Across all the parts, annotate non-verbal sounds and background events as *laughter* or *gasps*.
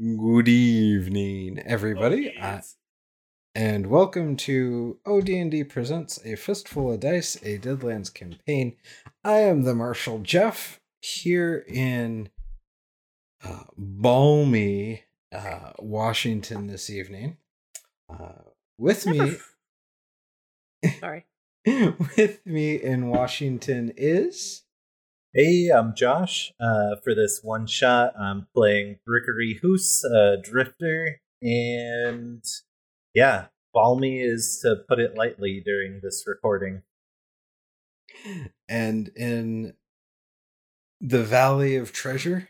Good evening, everybody, uh, and welcome to OD&D Presents A Fistful of Dice, a Deadlands campaign. I am the Marshal Jeff here in uh, balmy uh, Washington this evening. Uh, with me, Sorry. *laughs* with me in Washington is Hey, I'm Josh. Uh, for this one shot, I'm playing Brickery Hoos, uh, Drifter, and yeah, balmy is to put it lightly during this recording. and in the Valley of Treasure.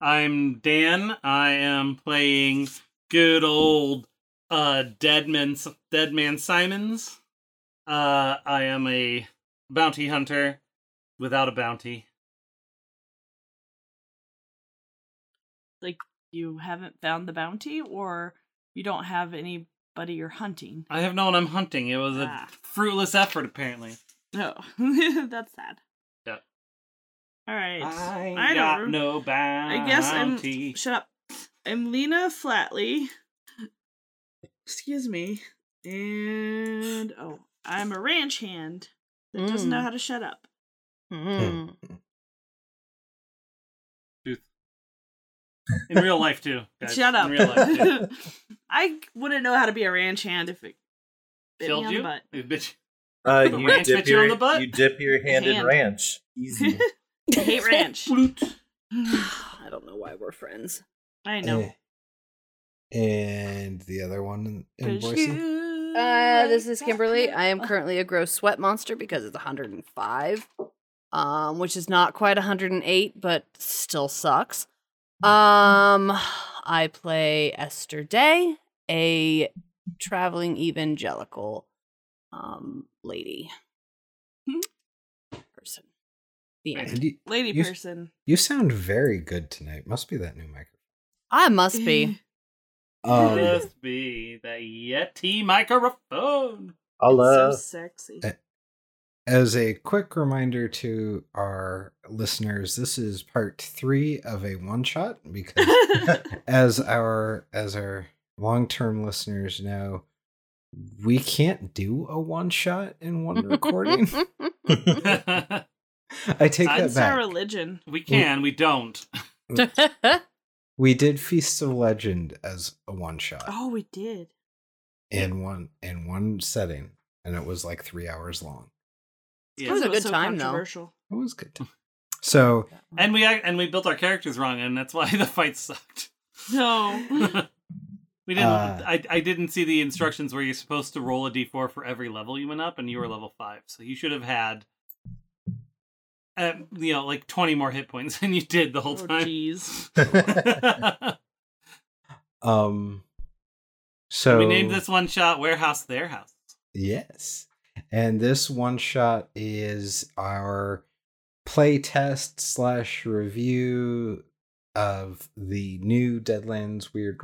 I'm Dan. I am playing good old uh Deadman Deadman Simons. Uh I am a bounty hunter without a bounty. Like you haven't found the bounty, or you don't have anybody you're hunting. I have no one I'm hunting. It was a Ah. fruitless effort apparently. No, *laughs* that's sad. Yep. All right. I, I got don't- no bounty. I guess I'm. Shut up. I'm Lena Flatley. Excuse me. And oh, I'm a ranch hand that doesn't know Mm. how to shut up. Mm. in real life too. Guys. Shut up. In real life too. *laughs* I wouldn't know how to be a ranch hand if it bit me Killed on you? the butt. You bitch. Uh, you ranch dip bit you your on the butt? you dip your hand, in ranch. Easy. *laughs* I hate ranch. *sighs* I don't know why we're friends. I know. And the other one in, in Boise. you Uh, this is Kimberly. I am currently a gross sweat monster because it's 105, um, which is not quite 108, but still sucks. Um, I play Esther Day, a traveling evangelical um lady person. The end. You, lady you- person. you sound very good tonight. Must be that new microphone. I must be. *laughs* Um, Must be the Yeti microphone. I'll so uh, sexy. as a quick reminder to our listeners, this is part three of a one shot because *laughs* as our as our long term listeners know, we can't do a one shot in one recording. *laughs* *laughs* I take that It's our back. religion. we can, we don't. We did Feast of Legend as a one shot Oh, we did. in one in one setting, and it was like three hours long. It was a Because good time, though. It was good. time. Hmm. So And we and we built our characters wrong, and that's why *laughs* the fight sucked. No. *laughs* *laughs* we didn't. Uh, I I didn't see the hmm. instructions where you're supposed to roll a d4 for every level you went up, and you were hmm. level five, so you should have had, uh, you know, like 20 more hit points *laughs* than you did the whole oh, time. jeez. *laughs* um so we named this one shot "Warehouse Their House." Yes. And this one shot is our play test slash review of the new Deadlands Weird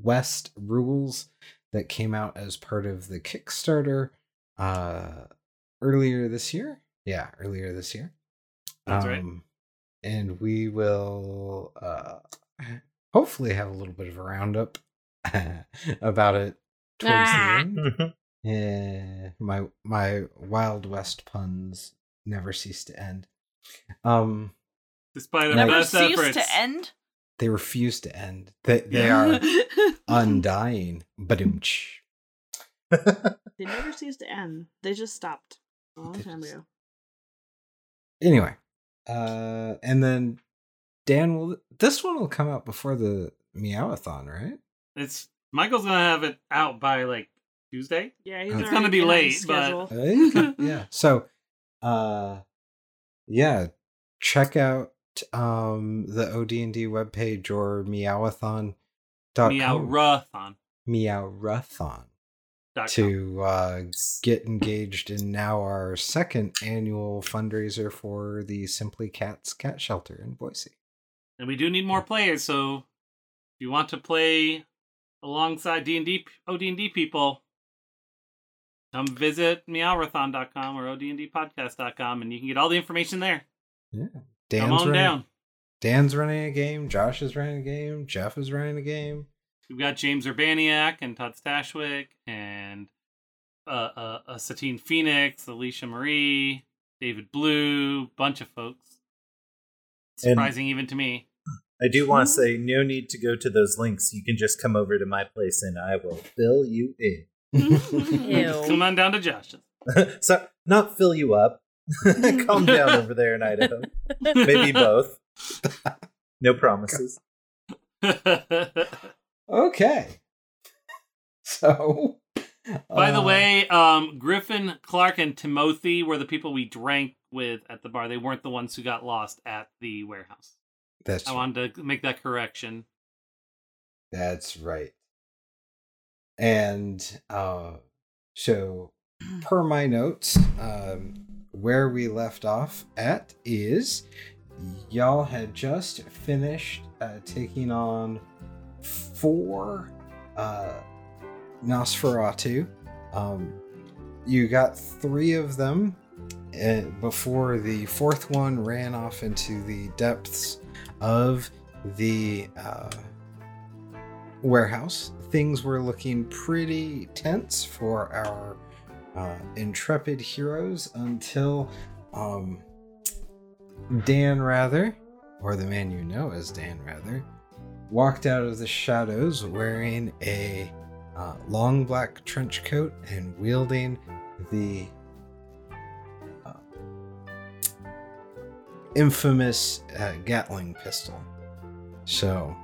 West rules that came out as part of the Kickstarter uh earlier this year. Yeah, earlier this year. That's right. Um, And we will uh hopefully have a little bit of a roundup *laughs* about it towards Ah. the end. Yeah, my my Wild West puns never cease to end. Um, Despite our Never Never best cease efforts, to end. they refuse to end. They *laughs* they are undying. Badumch. they never cease to end. They just stopped a long They time just- ago. Anyway, uh, and then Dan will. This one will come out before the Meowathon, right? it's Michael's gonna have it out by like Tuesday. Yeah, he's It's gonna be late, but- *laughs* yeah. So, uh, yeah, check out um the OD&D webpage or meowathon.com. Meowrathon. Meowrathon. To uh, get engaged in now our second annual fundraiser for the Simply Cats Cat Shelter in Boise. And we do need more players, so if you want to play alongside D&D OD&D people, come visit meowrathon.com or odndpodcast.com and you can get all the information there. Yeah, come Dan's on running, down. Dan's running a game. Josh is running a game. Jeff is running a game. We've got James Urbaniak and Todd Stashwick and uh, uh, uh, Satine Phoenix, Alicia Marie, David Blue, bunch of folks. And- Surprising even to me. I do want to say, no need to go to those links. You can just come over to my place and I will fill you in. *laughs* Just come on down to Josh's. *laughs* so, not fill you up. *laughs* Calm down over there in Idaho. Maybe both. No promises. Okay. So. By the uh, way, um, Griffin, Clark, and Timothy were the people we drank with at the bar. They weren't the ones who got lost at the warehouse. that's I wanted to make that correction. That's right. And uh, so, *clears throat* per my notes, um, where we left off at is y'all had just finished uh, taking on four uh, Nosferatu. Um, you got three of them uh, before the fourth one ran off into the depths of the. Uh, warehouse. Things were looking pretty tense for our uh, intrepid heroes until um, Dan Rather, or the man you know as Dan Rather, walked out of the shadows wearing a uh, long black trench coat and wielding the uh, infamous uh, Gatling pistol. So,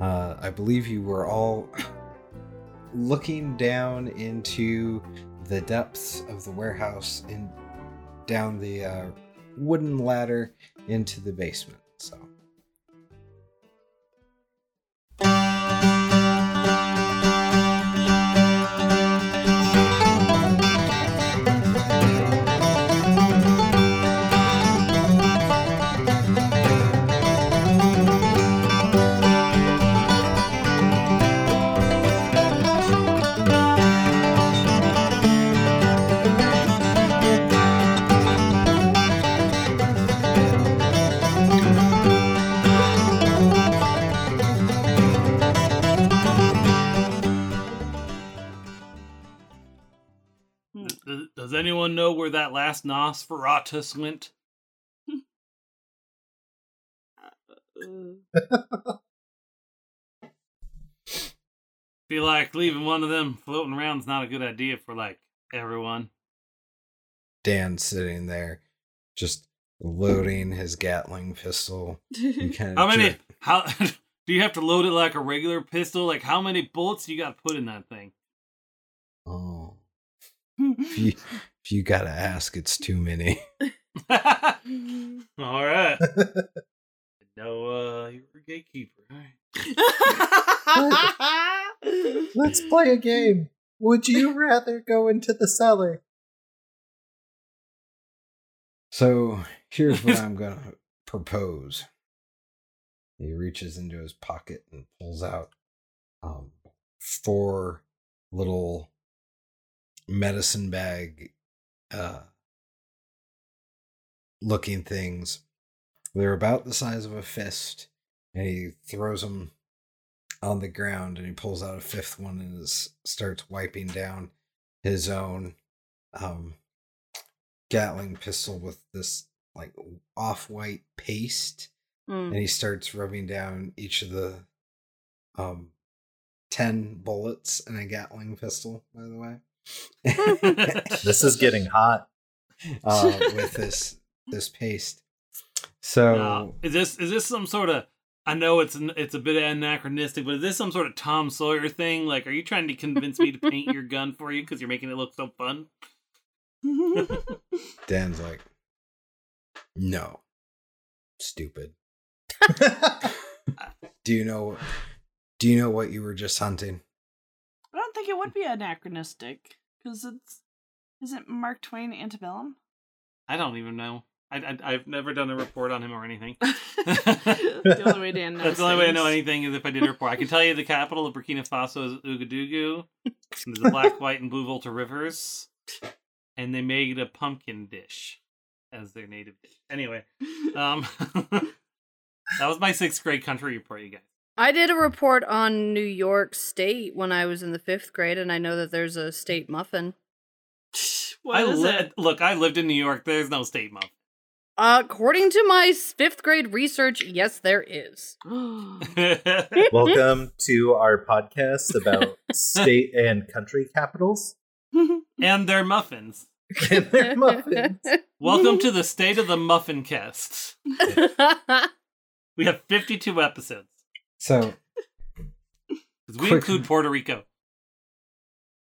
uh, I believe you were all *sighs* looking down into the depths of the warehouse and down the uh, wooden ladder into the basement. So, Does, does anyone know where that last Nosferatus went? *laughs* Feel like leaving one of them floating around is not a good idea for like everyone. Dan sitting there just loading his Gatling pistol. He *laughs* kind How many? How *laughs* do you have to load it like a regular pistol? Like how many bullets you got to put in that thing? Oh, if you, *laughs* if you gotta ask, it's too many. *laughs* All right. *laughs* no, uh, you're a gatekeeper. All right. Let's play a game. Would you rather go into the cellar? So here's what I'm gonna propose. He reaches into his pocket and pulls out um, four little medicine bag uh, looking things. They're about the size of a fist, and he throws them on the ground and he pulls out a fifth one and is, starts wiping down his own um, Gatling pistol with this like off-white paste, Mm. and he starts rubbing down each of the um ten bullets in a Gatling pistol. By the way, *laughs* This is getting hot. uh, with this this paste. So Now, is this is this some sort of? I know it's it's a bit anachronistic, but is this some sort of Tom Sawyer thing? Like, are you trying to convince me to paint your gun for you because you're making it look so fun? *laughs* Dan's like, no, stupid. *laughs* Do you know? Do you know what you were just hunting? I don't think it would be anachronistic because it's isn't Mark Twain antebellum. I don't even know. I, I I've never done a report on him or anything. *laughs* the only way. *laughs* That's the only way I know anything is if I did a report. I can tell you the capital of Burkina Faso is Ouagadougou. There's the black, *laughs* white, and blue Volta rivers, and they made a pumpkin dish. as their native. dish. Anyway, um, that was my sixth grade country report, you guys. I did a report on New York State when I was in the fifth grade, and I know that there's a state muffin. What I is li- it? Look, I lived in New York. There's no state muffin. according to my fifth grade research, yes, there is. *gasps* *laughs* Welcome to our podcast about *laughs* state and country capitals *laughs* and their muffins. and their muffins. Welcome to the State of the Muffin Cast. We have 52 episodes. So 'Cause we Quick- include Puerto Rico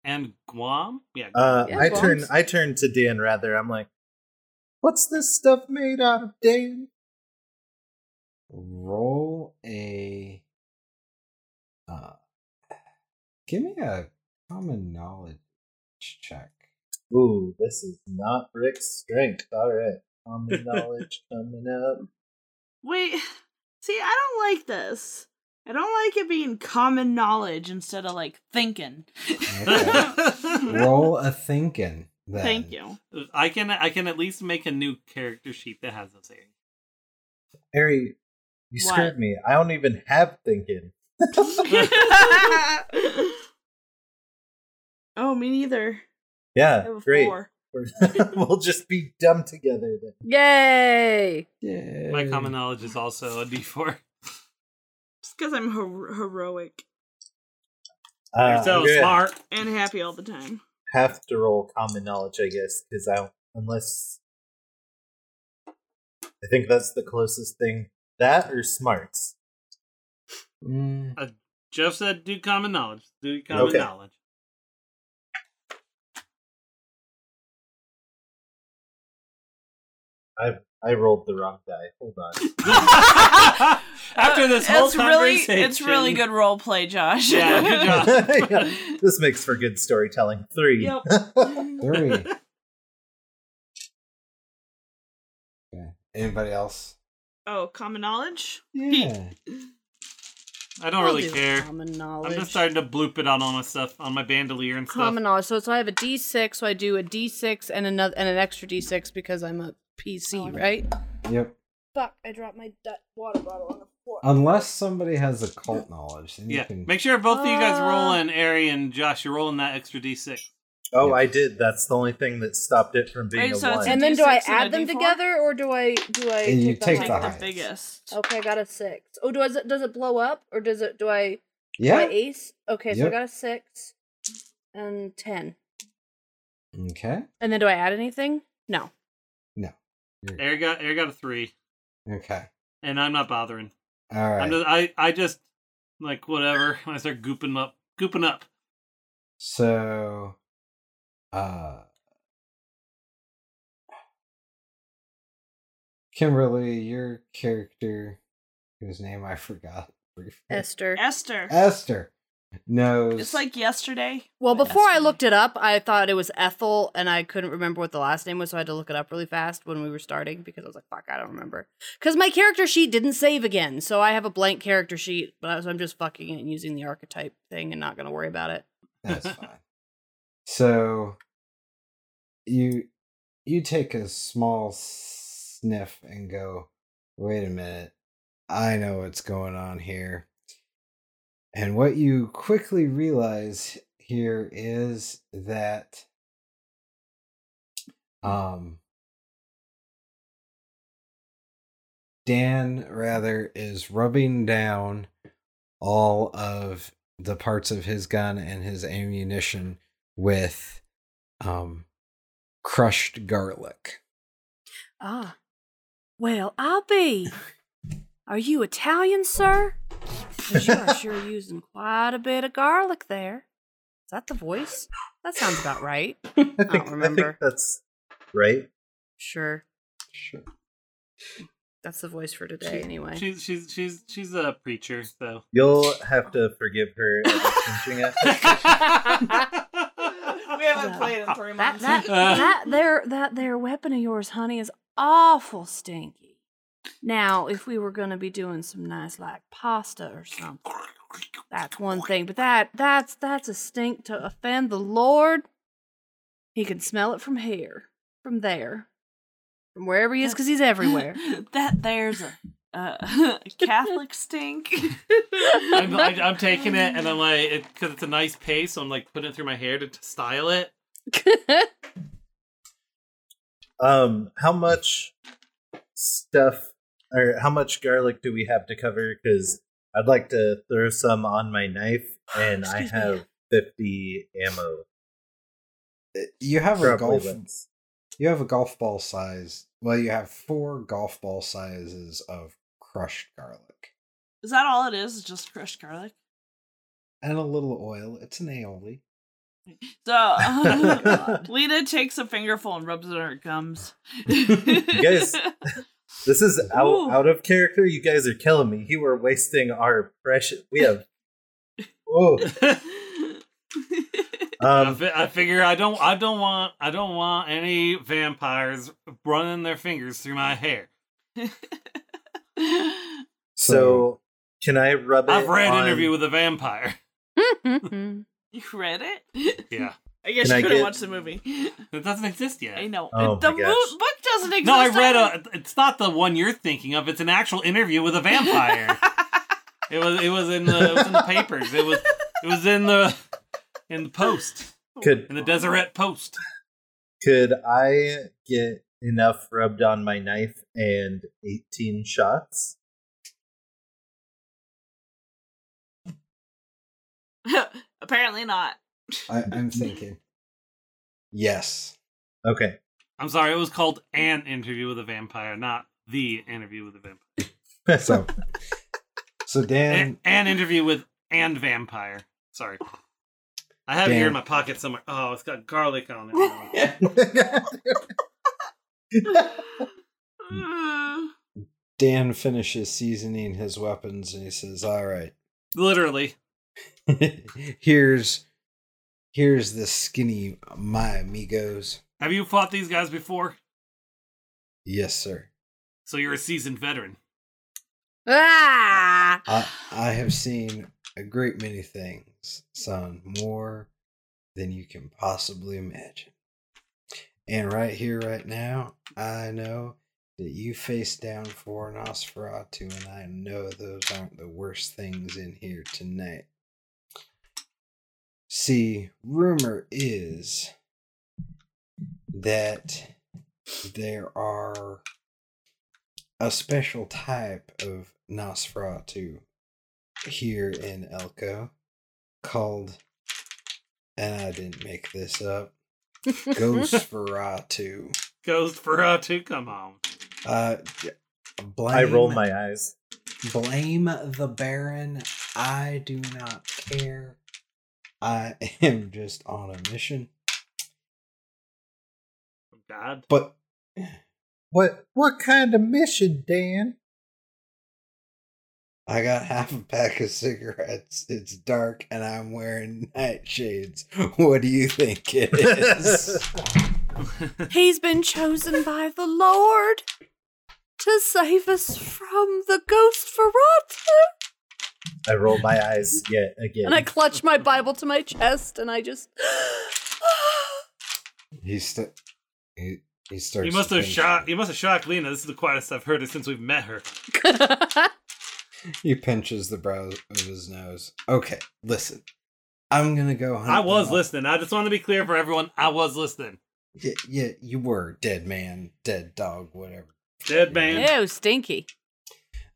and Guam. Yeah, Uh, Yeah, I Guam's- turn I turn to Dan rather. I'm like, what's this stuff made out of, Dan? roll a. Uh, give me a common knowledge check. Ooh, this is not Rick's strength. All right, common *laughs* knowledge coming up. Wait, *laughs* see, I don't like this. I don't like it being common knowledge instead of like thinking. *laughs* Roll a thinking. Then. Thank you. I can I can at least make a new character sheet that has those areas. Harry, you What? screwed me. I don't even have thinking. *laughs* oh, me neither. Yeah, great. We're- *laughs* we'll just be dumb together then. Yay! Yeah. My common knowledge is also a D4. Just because I'm her- heroic Uh, You're so I'm gonna smart. and happy all the time. Have to roll common knowledge, I guess, because I don't, unless I think that's the closest thing. That or smarts. Mm, Jeff said do common knowledge. Do common Okay. knowledge. I I rolled the wrong die. Hold on. *laughs* *laughs* After this whole it's really, conversation, it's really good role play, Josh. Yeah, good job. Yeah, *laughs* this makes for good storytelling. Three. Yep. three. okay. Anybody else? oh, common knowledge. Yeah. I don't I'll really do care. Common knowledge. I'm just starting to bloop it on all my stuff on my bandolier and stuff. Common knowledge. So, so I have a D6. So I do a D6 and another and an extra D6 because I'm a PC, right? Yep. Fuck! I dropped my water bottle on the floor. Unless somebody has occult *laughs* knowledge, then yeah, you can. make sure both of you guys roll Uh, and Ari and Josh, you're rolling that extra D6. Oh, Yeah. I did. That's the only thing that stopped it from being Wait, a so it's one. and then do I D6 and a add them D4? together or do I do I And you take the take Take the the biggest. Okay, I got a six. Oh, does it does it blow up or does it do I do yeah. I ace? Okay, so I got a six and ten. Okay. And then do I add anything? No. You're- got air got a three, Okay. and I'm not bothering. All I'm just I I just like whatever *laughs* when I start gooping up, gooping up. So, uh, Kimberly, your character, whose name I forgot briefly, Esther. Esther. Esther, knows. It's like yesterday. Well, but before I looked it up, I thought it was Ethel, and I couldn't remember what the last name was, so I had to look it up really fast when we were starting because I was like, "Fuck, I don't remember." Because my character sheet didn't save again, so I have a blank character sheet, but I was, I'm just fucking it and using the archetype thing and not gonna worry about it. That's fine. So, you you take a small sniff and go, "Wait a minute, I know what's going on here." And what you quickly realize here is that um Dan rather is rubbing down all of the parts of his gun and his ammunition with um crushed garlic. Ah, well, I'll be. *laughs* Are you Italian, sir? 'Cause you are sure using quite a bit of garlic there. Is that the voice? That sounds about right. *laughs* I think, I think remember. that's right. Sure, Sure. that's the voice for today, anyway. She's she's she's she's a preacher, so. You'll have to forgive her pinching *laughs* it. We haven't played in three That months. that *laughs* that there that there weapon of yours, honey, is awful stinky. Now, if we were gonna be doing some nice like pasta or something, that's one thing. But that that's that's a stink to offend the Lord. He can smell it from here, from there, From wherever he is, because he's everywhere. *laughs* that there's a uh, Catholic stink. I'm, I, *laughs* I'm taking it and I'm like, because it's a nice paste, so I'm like putting it through my hair to, to style it. *laughs* Um, how much stuff or how much garlic do we have to cover? Because I'd like to throw some on my knife, and I Excuse me. have fifty ammo. Uh, You have a golf. bullets. You have a golf ball size. Well, you have four golf ball sizes of crushed garlic Is that all it is? Just crushed garlic? and a little oil. It's an aioli. *laughs* So *laughs* *laughs* Lena takes a fingerful and rubs it on her gums. guys- This is out Ooh. out of character. You guys are killing me. You were wasting our precious. We have. Whoa. *laughs* I, Um, fi- I figure I don't I don't want I don't want any vampires running their fingers through my hair. so can I rub it? I've read on- Interview with a Vampire. *laughs* You *laughs* read it? Yeah, I guess Can you I couldn't get- watch the movie. *laughs* it doesn't exist yet. I know. Oh the my mo- gosh. book doesn't exist. No, I read a. It's not the one you're thinking of. It's an actual interview with a vampire. *laughs* it was. It was in the. It was in the papers. It was. It was in the. In the Post. Could In the Deseret Post. could I get enough rubbed on my knife and eighteen shots? *laughs* Apparently not. I, I'm thinking. Yes. Okay. I'm sorry. It was called an interview with a vampire, not the interview with a vampire. *laughs* So, so Dan, An, an interview with and vampire. Sorry. I have it here in my pocket somewhere. Oh, it's got garlic on it. *laughs* Dan finishes seasoning his weapons and he says, "All right, Literally. *laughs* here's here's the skinny my amigos. Have you fought these guys before? Yes, sir. So you're a seasoned veteran. ah! I I have seen a great many things, son, more than you can possibly imagine. And right here, right now, I know that you face down for Nosferatu, and I know those aren't the worst things in here tonight. See, rumor is that there are a special type of Nosferatu here in Elko called, and I didn't make this up, Ghostferatu. *laughs* Ghost Ferratu, come on. Uh, d- blame, I roll my eyes. blame the Baron. I do not care. I *laughs* am just on a mission. God. But What what kind of mission, Dan? I got half a pack of cigarettes. It's dark and I'm wearing nightshades. What do you think it is? *laughs* He's been chosen by the Lord to save us from the ghost Ferratu. I roll my eyes yet again. And I clutch my Bible to my chest and I just. *gasps* he st- he, he starts. You must have pinch- shot. You must have shocked Lena. This is the quietest I've heard her since we've met her. He pinches the brow of his nose. Okay, listen. I'm gonna go. Hunt I was listening. I just want to be clear for everyone. I was listening. Yeah, yeah, you were dead man, dead dog, whatever. Dead man. Ew, stinky.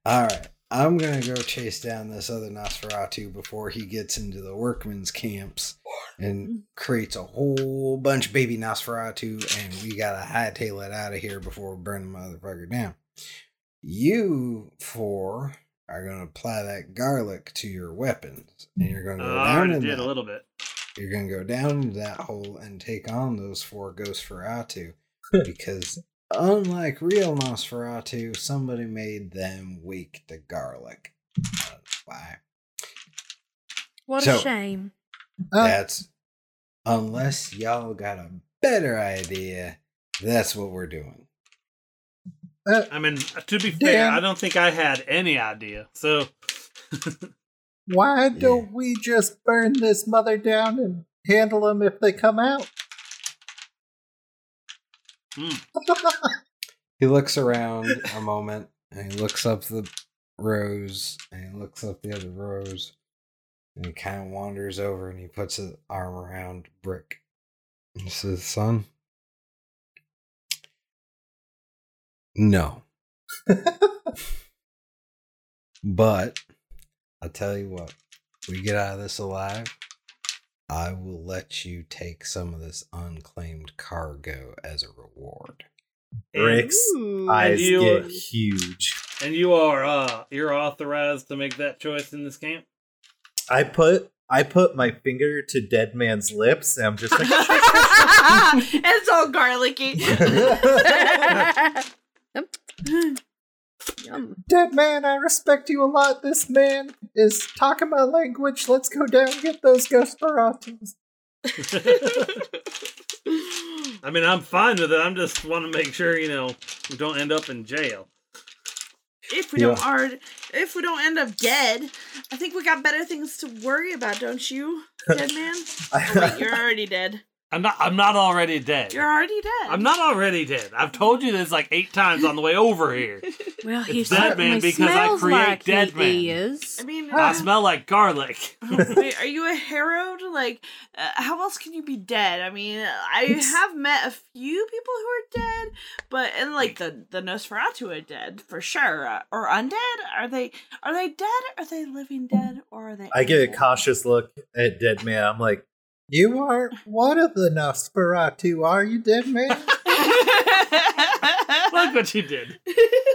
All right, I'm gonna go chase down this other Nosferatu before he gets into the workmen's camps and creates a whole bunch of baby Nosferatu, and we gotta hightail it out of here before we burn the motherfucker down. You four are gonna apply that garlic to your weapons, and you're gonna Uh, go I down already in did that, a little bit. you're gonna go down into that hole and take on those four ghosts Feratu *laughs* because unlike real Nosferatu, somebody made them weak to garlic. I why? What So- a shame. Uh, That's unless y'all got a better idea. That's what we're doing. I mean, to be fair, Dan. I don't think I had any idea. So *laughs* Why don't we just burn this mother down and handle them if they come out? Hmm. *laughs* he looks around a moment and he looks up the rows and he looks up the other rows and he kind of wanders over and he puts his arm around Brick. And says, "Son, no, *laughs* but I'll tell you what. We get out of this alive." I will let you take some of this unclaimed cargo as a reward. Brick's Ooh. eyes you- get huge. And you are uh you're authorized to make that choice in this camp? I put I put my finger to Dead Man's lips, and I'm just like, *laughs* *laughs* it's all garlicky. *laughs* Yum. Dead Man, I respect you a lot. This man is talking my language. Let's go down and get those Ghostbaratus. *laughs* I mean, I'm fine with it. I'm just want to make sure, you know, we don't end up in jail. if we don't are if we don't end up dead, I think we got better things to worry about, don't you, *laughs* dead man? *laughs* Oh, wait, you're already dead. I'm not I'm not already dead. You're already dead. I'm not already dead. I've told you this like 8 times on the way over here. *laughs* Well, he It's Dead Man because I smells create like Dead he Man. is. I mean, I uh, smell like garlic. *laughs* wait, are you a Harrowed? Like, uh, how else can you be dead? I mean, I have met a few people who are dead, but and like the the Nosferatu are dead for sure, uh, or undead. Are they are they dead? Are they living dead? Or are they? I get a cautious look at Dead Man. I'm like, you are one of the Nosferatu, are you, Dead Man? *laughs* Look what you did.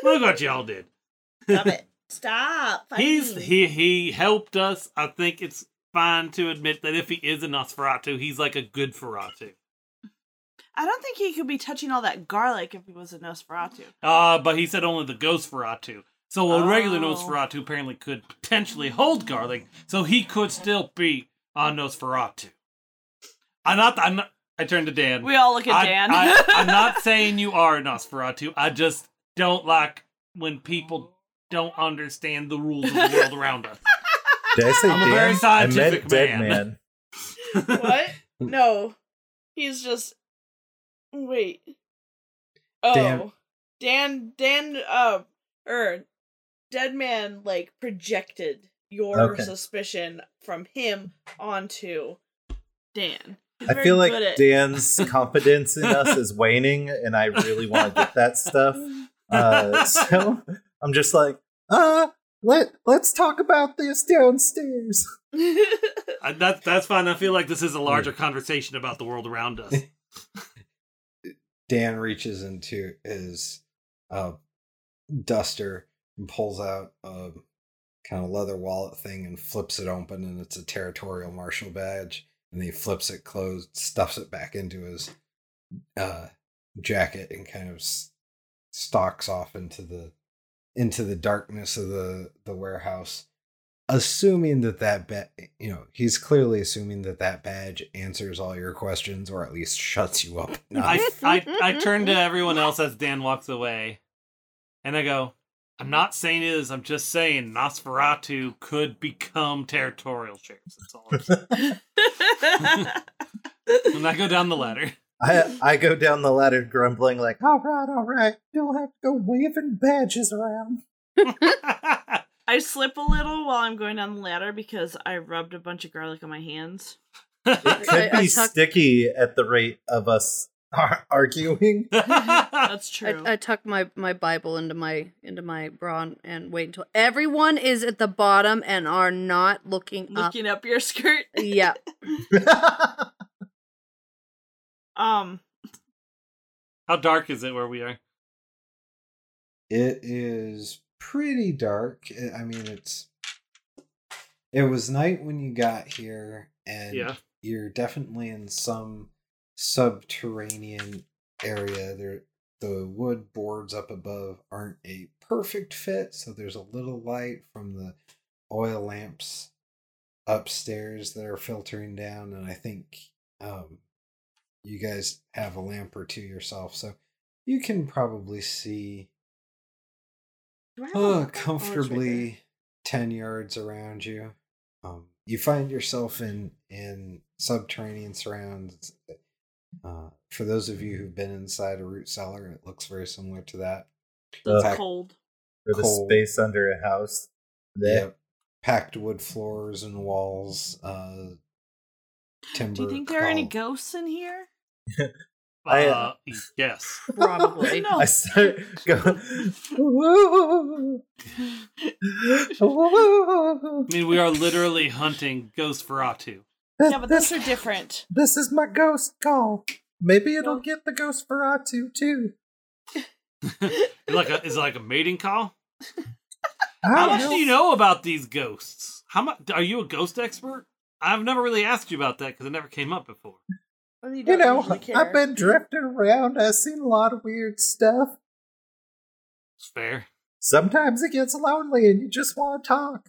Look what y'all did. Stop it! Stop! He's he he helped us. I think it's fine to admit that if he is a Nosferatu, he's like a good Feratu. I don't think he could be touching all that garlic if he was a Nosferatu. Uh, but he said only the ghost Feratu. So a regular Oh. Nosferatu apparently could potentially hold garlic, so he could still be a Nosferatu. I'm not. I'm not. I turned to Dan. We all look at I, Dan. I, *laughs* I'm not saying you are a Nosferatu. I just don't like when people don't understand the rules of the world around us. *laughs* Did I say I'm a Dan? very I scientific meant Dead man. Man. *laughs* what? No, he's just. Wait. Oh, Dan- Dan. Dan. Uh, er, dead man like projected your Okay. suspicion from him onto Dan. He's I feel like at- Dan's *laughs* confidence in us is waning, and I really want to get that stuff. *laughs* Uh, *laughs* so I'm just like, uh, let let's talk about this downstairs. I, that, that's fine. I feel like this is a larger conversation about the world around us. Dan reaches into his uh, duster and pulls out a kind of leather wallet thing and flips it open, and it's a territorial marshal badge. And he flips it closed, stuffs it back into his uh, jacket, and kind of s- stalks off into the into the darkness of the the warehouse. Assuming that that ba- you know, he's clearly assuming that that badge answers all your questions, or at least shuts you up. *laughs* I, I, I turn to everyone else as Dan walks away, and I go, I'm not saying it is, I'm just saying Nosferatu could become territorial sheriffs. That's all I'm saying. *laughs* and I go down the ladder. I I go down the ladder grumbling like, all right, all right, you'll have to go waving badges around. I slip a little while I'm going down the ladder because I rubbed a bunch of garlic on my hands. It could I- I tuck- sticky at the rate of us ar- arguing. *laughs* That's *laughs* true. I, I tuck my, my Bible into my into my bra and, and wait until everyone is at the bottom and are not looking, up. Looking up your skirt. Yeah. *laughs* Um. How dark is it where we are? It is pretty dark. I- I mean, it's. It was night when you got here, and Yeah. you're definitely in some subterranean area. There, the wood boards up above aren't a perfect fit, so there's a little light from the oil lamps upstairs that are filtering down, and I think um, you guys have a lamp or two yourself, so you can probably see do I have a uh? Oh, right comfortably 10 yards around you um, you find yourself in in subterranean surrounds Uh, for those of you who've been inside a root cellar, it looks very similar to that. That's Pack- cold. For the Cold. space under a house. There. Yep. Packed wood floors and walls. Uh, timber. Do you think there are any ghosts in here? *laughs* I, Uh, uh, yes. *laughs* Probably. No. I start *laughs* going. I mean, we are literally hunting ghosts for Ghost Feratu. yeah, but those are different. This is my ghost call. Maybe it'll Well- get the ghost for Feratu too. Is *laughs* like a is it like a mating call? How don't much do you know about these ghosts? How much are you a ghost expert? I've never really asked you about that because it never came up before. Well, you You know, usually. I've been drifting around. I've seen a lot of weird stuff. It's fair. Sometimes it gets lonely and you just want to talk.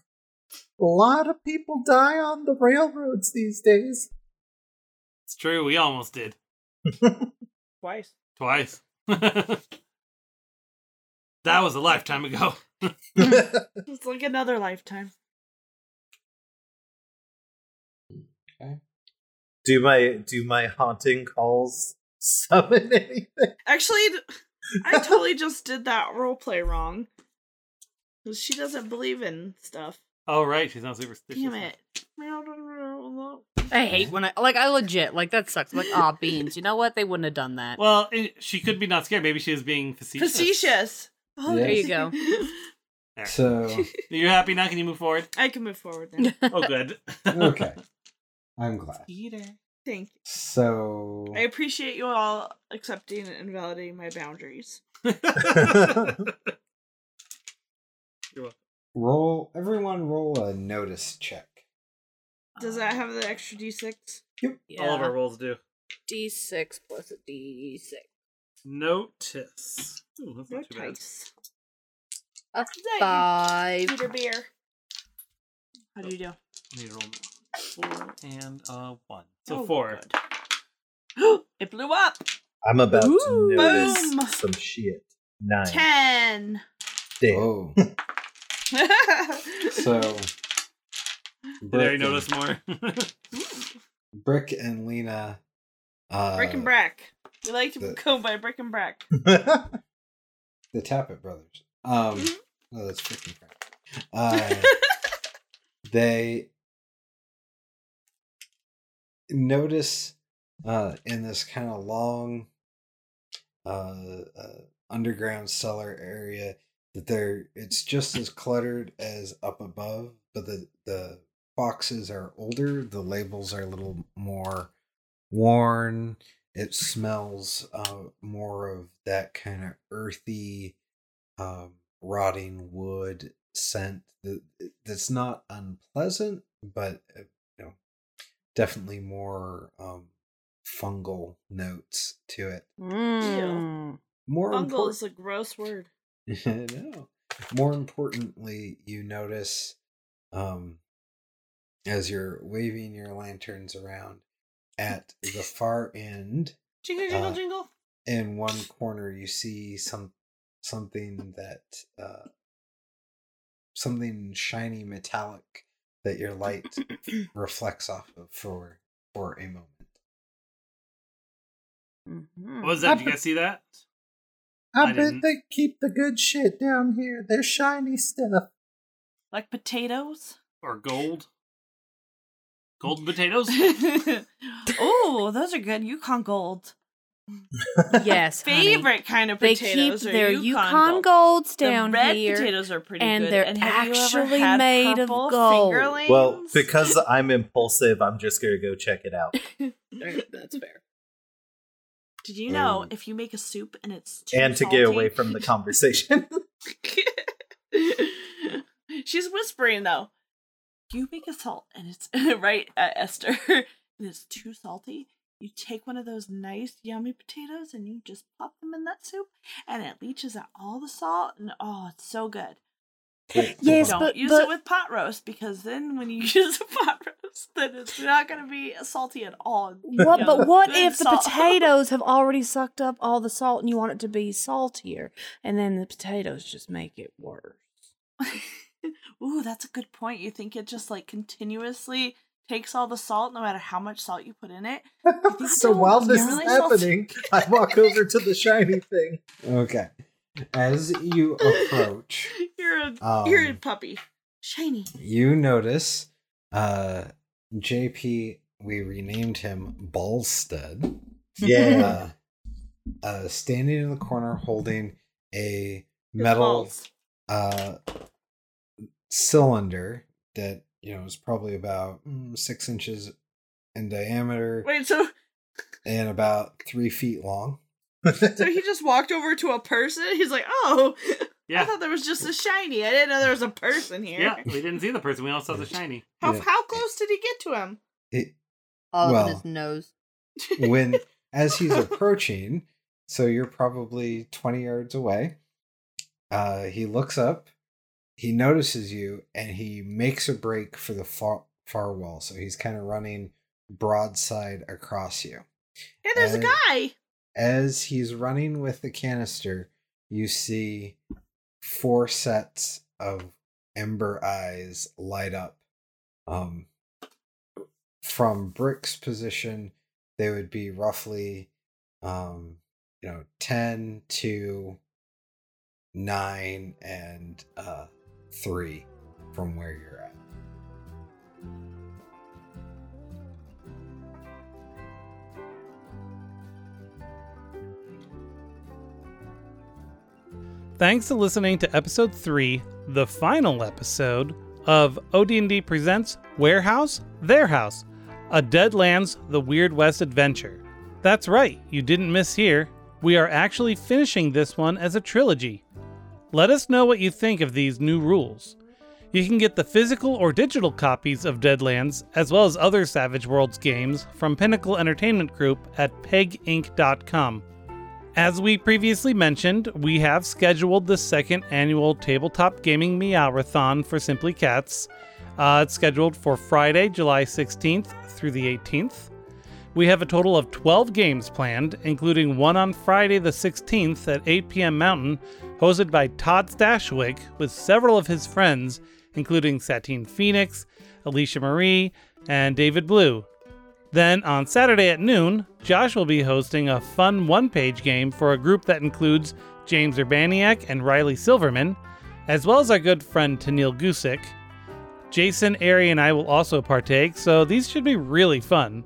A lot of people die on the railroads these days. It's true. We almost did *laughs* twice. twice. *laughs* that was a lifetime ago. *laughs* It's like another lifetime. do my do my haunting calls summon anything? Actually, I totally just did that role roleplay wrong. 'Cause she doesn't believe in stuff. Oh right, she's not superstitious. Damn it. I hate when I like I legit like that sucks. I'm like, ah, beans. You know what? They wouldn't have done that. Well, it, she could be not scared. Maybe she was being facetious. Facetious. Oh, There you go. There. So, *laughs* You're happy now? Can you move forward? I can move forward now. *laughs* Oh, good. *laughs* okay. I'm glad. Peter. Thank you. So, I appreciate you all accepting and validating my boundaries. You're welcome. roll, everyone roll a notice check. Does that have the extra d6? yeah. All of our rolls do. D6 plus a D6. Notice. Ooh, that's No not too bad. dice. A five. Peter beer. How do you do? I need to roll four and uh one. So Oh, four. good. *gasps* it blew up. I'm about Ooh. to notice Boom. some shit. Nine. Ten. Damn. Oh, *laughs* *laughs* so. Did I already and- notice more? Brick and Lena. Uh, Brick and Brack. We like to the- go by Brick and Brack. *laughs* the Tappet brothers. Um, Mhm. no, that's freaking crap. Uh, *laughs* they notice uh, in this kind of long uh, uh, underground cellar area that there it's just as cluttered as up above, but the the boxes are older. The labels are a little more worn. It smells uh, more of that kind of earthy, um, rotting wood scent. That that's not unpleasant, but uh, you know, definitely more um, fungal notes to it. Mm. More Fungal important, is a gross word. *laughs* no. More importantly, you notice um, as you're waving your lanterns around at the far end, Jingle, jingle, Uh, jingle. in one corner, you see some something that uh, something shiny metallic that your light *clears throat* reflects off of for for a moment. Mhm. what was that? Did you guys see that? I, I bet didn't. they keep the good shit down here. They're shiny stuff. Like potatoes. Or gold? Golden potatoes? *laughs* oh, those are good. Yukon gold. Yes, honey. Favorite kind of potatoes. They keep are their Yukon, Yukon gold. golds The down red here. potatoes are pretty and good. they're and have you actually made of gold. fingerlings? Well, because I'm impulsive, I'm just gonna go check it out. *laughs* That's fair. Did you know Um, if you make a soup and it's too and to salty, get away from the conversation. *laughs* *laughs* She's whispering though. You make a salt and it's *laughs* right, uh, Esther, and it's too salty. You take one of those nice yummy potatoes and you just pop them in that soup, and it leaches out all the salt, and oh, it's so good. Yes, Don't but- use but- it with pot roast because then when you use a pot roast, *laughs* then it's not going to be salty at all. What? You But what if the salt. *laughs* potatoes have already sucked up all the salt and you want it to be saltier, and then the potatoes just make it worse? *laughs* Ooh, that's a good point. You think it just like continuously takes all the salt, no matter how much salt you put in it. so while this is really salty. happening, I walk over to the shiny thing. Okay. As you approach, You're a Um, you're a puppy. Shiny. you notice uh JP we renamed him Balstead. Yeah. Uh, uh standing in the corner holding a metal uh cylinder that you know is probably about mm, six inches in diameter Wait, so and about three feet long. so he just walked over to a person? He's like, Oh I thought there was just a shiny. I didn't know there was a person here. Yeah, we didn't see the person. We all saw the shiny. How Yeah. how close did he get to him? It, All Well. in his nose. when as he's *laughs* approaching, so you're probably 20 yards away. Uh he looks up, he notices you and he makes a break for the far far wall. So he's kind of running broadside across you. Hey, there's And- a guy. As he's running with the canister, you see four sets of ember eyes light up. Um, from Brick's position, they would be roughly, um, you know, ten to nine and uh, three from where you're at. Thanks to listening to episode 3, the final episode of OD&D presents Warehouse, Their House, a Deadlands The Weird West adventure. That's right, you didn't miss here. We are actually finishing this one as a trilogy. Let us know what you think of these new rules. You can get the physical or digital copies of Deadlands, as well as other Savage Worlds games, from Pinnacle Entertainment Group at peginc.com. As we previously mentioned, we have scheduled the second annual Tabletop Gaming Meowrathon for Simply Cats. Uh, it's scheduled for Friday, July 16th through the 18th. We have a total of 12 games planned, including one on Friday the 16th at 8 p.m. Mountain, hosted by Todd Stashwick with several of his friends, including Satine Phoenix, Alicia Marie, and David Blue. Then on Saturday at noon, Josh will be hosting a fun one page game for a group that includes James Urbaniak and Riley Silverman, as well as our good friend Tanil Gusick. Jason, Ari, and I will also partake, so these should be really fun.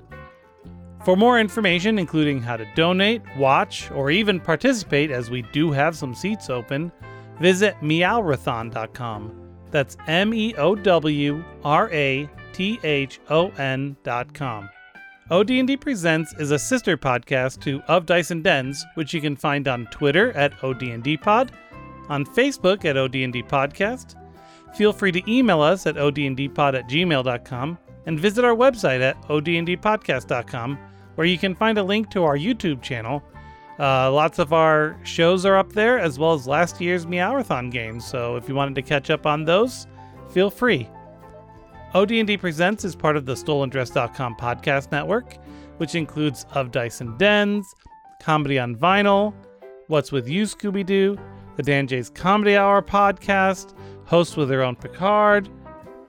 For more information, including how to donate, watch, or even participate, as we do have some seats open, visit meowrathon.com. That's M E O W R A T H O N.com. OD&D Presents is a sister podcast to Of Dice and Dens, which you can find on Twitter at OD&D Pod, on Facebook at OD&D Podcast. Feel free to email us at odndpod at gmail.com and visit our website at odndpodcast.com, where you can find a link to our YouTube channel. Uh, lots of our shows are up there, as well as last year's Meowrathon games, so if you wanted to catch up on those, feel free. OD&D Presents is part of the StolenDress.com podcast network, which includes Of Dice and Dens, Comedy on Vinyl, What's With You, Scooby Doo, the Dan J's Comedy Hour podcast, hosts with their own Picard,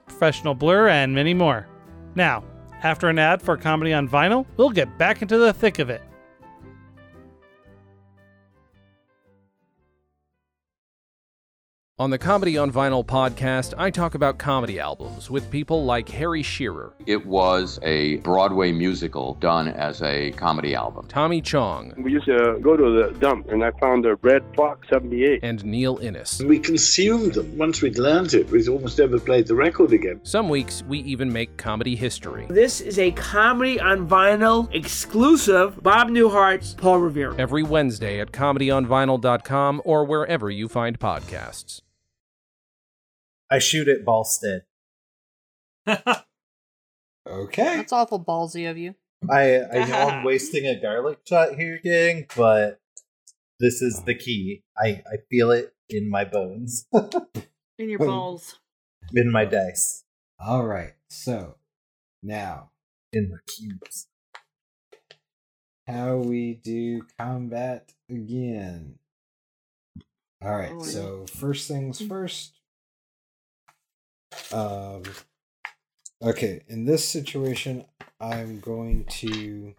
Professional Blur, and many more. Now, after an ad for Comedy on Vinyl, we'll get back into the thick of it. On the Comedy on Vinyl podcast, I talk about comedy albums with people like Harry Shearer, It was a Broadway musical done as a comedy album. Tommy Chong, We used to go to the dump, and I found a Redd Foxx 78. and Neil Innes. We consumed them. Once we'd learned it, we'd almost never played the record again. Some weeks, we even make comedy history. This is a comedy on vinyl exclusive Bob Newhart's Paul Revere. Every Wednesday at comedyonvinyl.com or wherever you find podcasts. I shoot at Balstead. Okay. That's awful ballsy of you. I I *laughs* know I'm wasting a garlic shot here, gang, but this is the key. I I feel it in my bones, *laughs* In your balls. in my dice, All right. So now, in my cubes. how we do combat again. All right. Oh, so first things mm. first. Um, Okay, in this situation, I'm going to.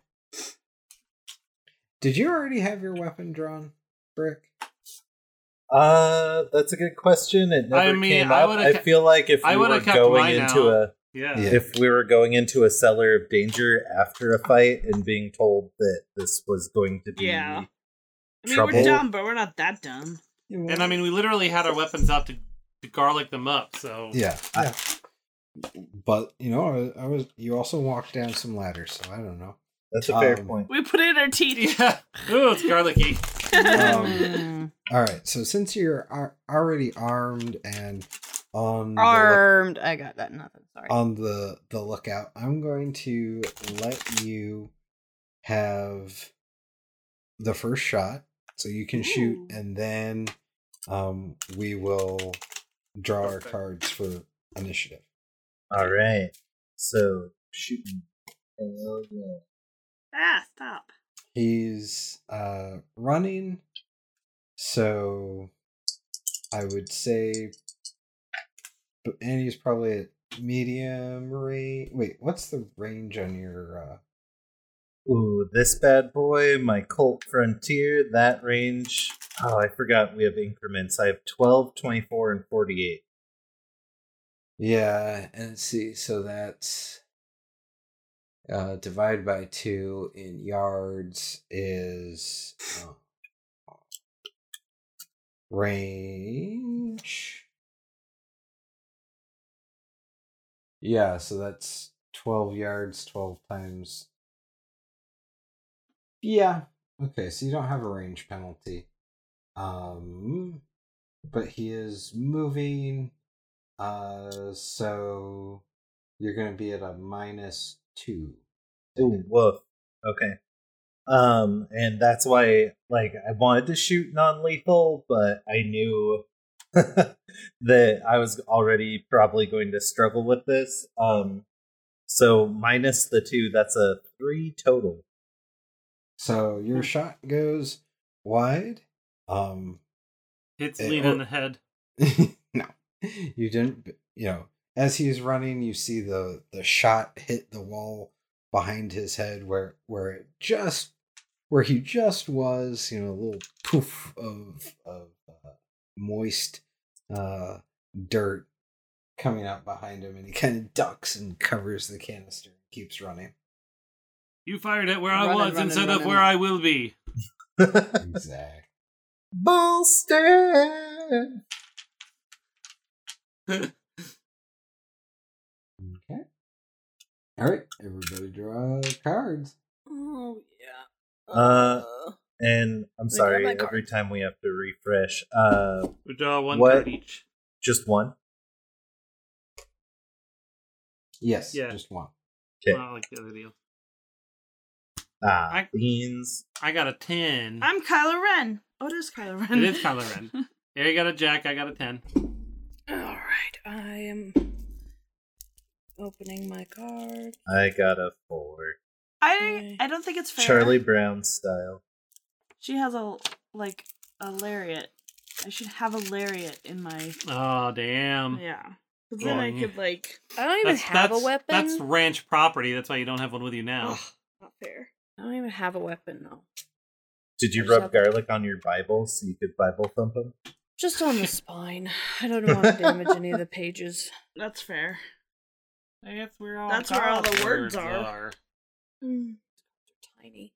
Did you already have your weapon drawn, Brick? Uh, that's a good question. It never I mean, came I up. would've I kept- feel like if I we were would've kept going mine into out. a Yeah. Yeah. if we were going into a cellar of danger after a fight and being told that this was going to be Yeah. I mean, trouble. we're dumb, but we're not that dumb. And I mean, we literally had our weapons out to, to garlic them up. So Yeah. yeah. But you know, I was, I was. You also walked down some ladders, so I don't know. That's a fair Um, point. We put it in our teeth. yeah. Ooh, it's garlicky. Um, *laughs* all right. So since you're ar- already armed and on the look- Armed. I got that. Nothing. Sorry. on the the lookout, I'm going to let you have the first shot, so you can shoot, and then um, we will draw our cards for initiative. All right. So shooting. Hell yeah. ah, stop. He's uh running, so I would say, but and he's probably at medium range. Wait, what's the range on your? uh Ooh, this bad boy, my Colt Frontier, that range. Oh, I forgot we have increments. I have 12, 24, and 48. Yeah, and see. So that's uh divide by two in yards is uh, range. Yeah, so that's twelve yards, twelve times. Yeah. Okay, so you don't have a range penalty. Um, but he is moving. Uh, so you're gonna be at a minus two. Ooh, woof. Okay. Um, and that's why, like, I wanted to shoot non-lethal, but I knew *laughs* that I was already probably going to struggle with this. Um, so minus the two, that's a three total. So your shot goes wide. Um, Hits Eh, Lean or- on the head. *laughs* no, you didn't. You know, as he's running, you see the the shot hit the wall behind his head, where where it just where he just was. You know, a little poof of of uh, moist uh, dirt coming out behind him, and he kind of ducks and covers the canister and keeps running. You fired it where I Running, was running, instead of running. where I will be. Exactly. *laughs* Boston. Okay. All right, everybody draw cards. Oh yeah. Uh, And I'm sorry, every time we have to refresh. Uh, We draw one What? card each. just one. Yes, Yeah. just one. Okay. Not like the other deal. Ah, I- beans. I got a 10. I'm Kylo Ren. Oh, it is Kylo Ren. It is Kylo Ren. *laughs* Here you got a Jack, I got a 10. All right, I am opening my card. I got a four. I I don't think it's fair. Charlie Brown style. She has a like a lariat. I should have a lariat in my Oh, damn. yeah. 'Cause then I could like. I don't even That's, have that's, a weapon. That's ranch property. That's why you don't have one with you now. Ugh, not fair. I don't even have a weapon though. Did you rub have- garlic on your Bible so you could Bible thump him? Just on the *laughs* spine. I don't want to damage any of the pages. *laughs* That's fair. I guess where all That's where all the God's words are. Mm. They're tiny.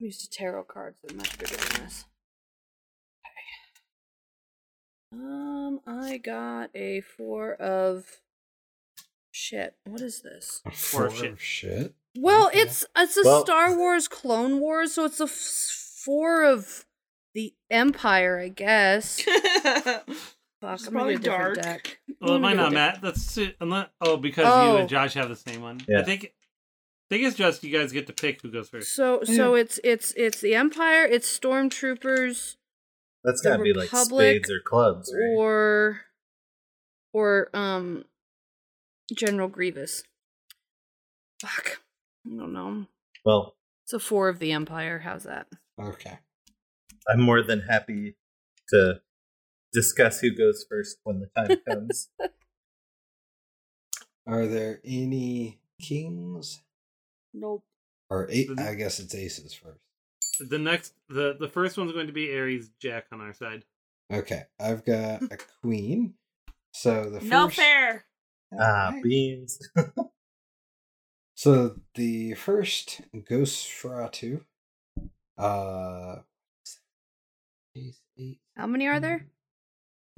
I'm used to tarot cards. They're much bigger than this. Okay. Um, I got a four of shit. What is this? Four of shit. of shit. Well, Okay. it's it's a Well- Star Wars Clone Wars, so it's a f- four of the Empire, I guess. *laughs* Fuck, It's I'm probably a different dark. deck. Well, it might not get Matt. That's it. Unless, oh, because you Oh. and Josh have the same one. Yeah. I think. I think it's just you guys get to pick who goes first. So so it's it's it's the Empire, it's Stormtroopers, That's gotta be like spades or clubs, right? or or um General Grievous. Fuck. I don't know. Well, It's a four of the Empire. How's that? Okay. I'm more than happy to discuss who goes first when the time *laughs* comes. Are there any kings Nope. or eight? I guess it's aces first. The next, the the first one's going to be Aries Jack on our side. Okay, I've got a queen. So the first, No fair. Ah, beans. *laughs* So the first Ghostferatu, uh, ace, eight, How many are there?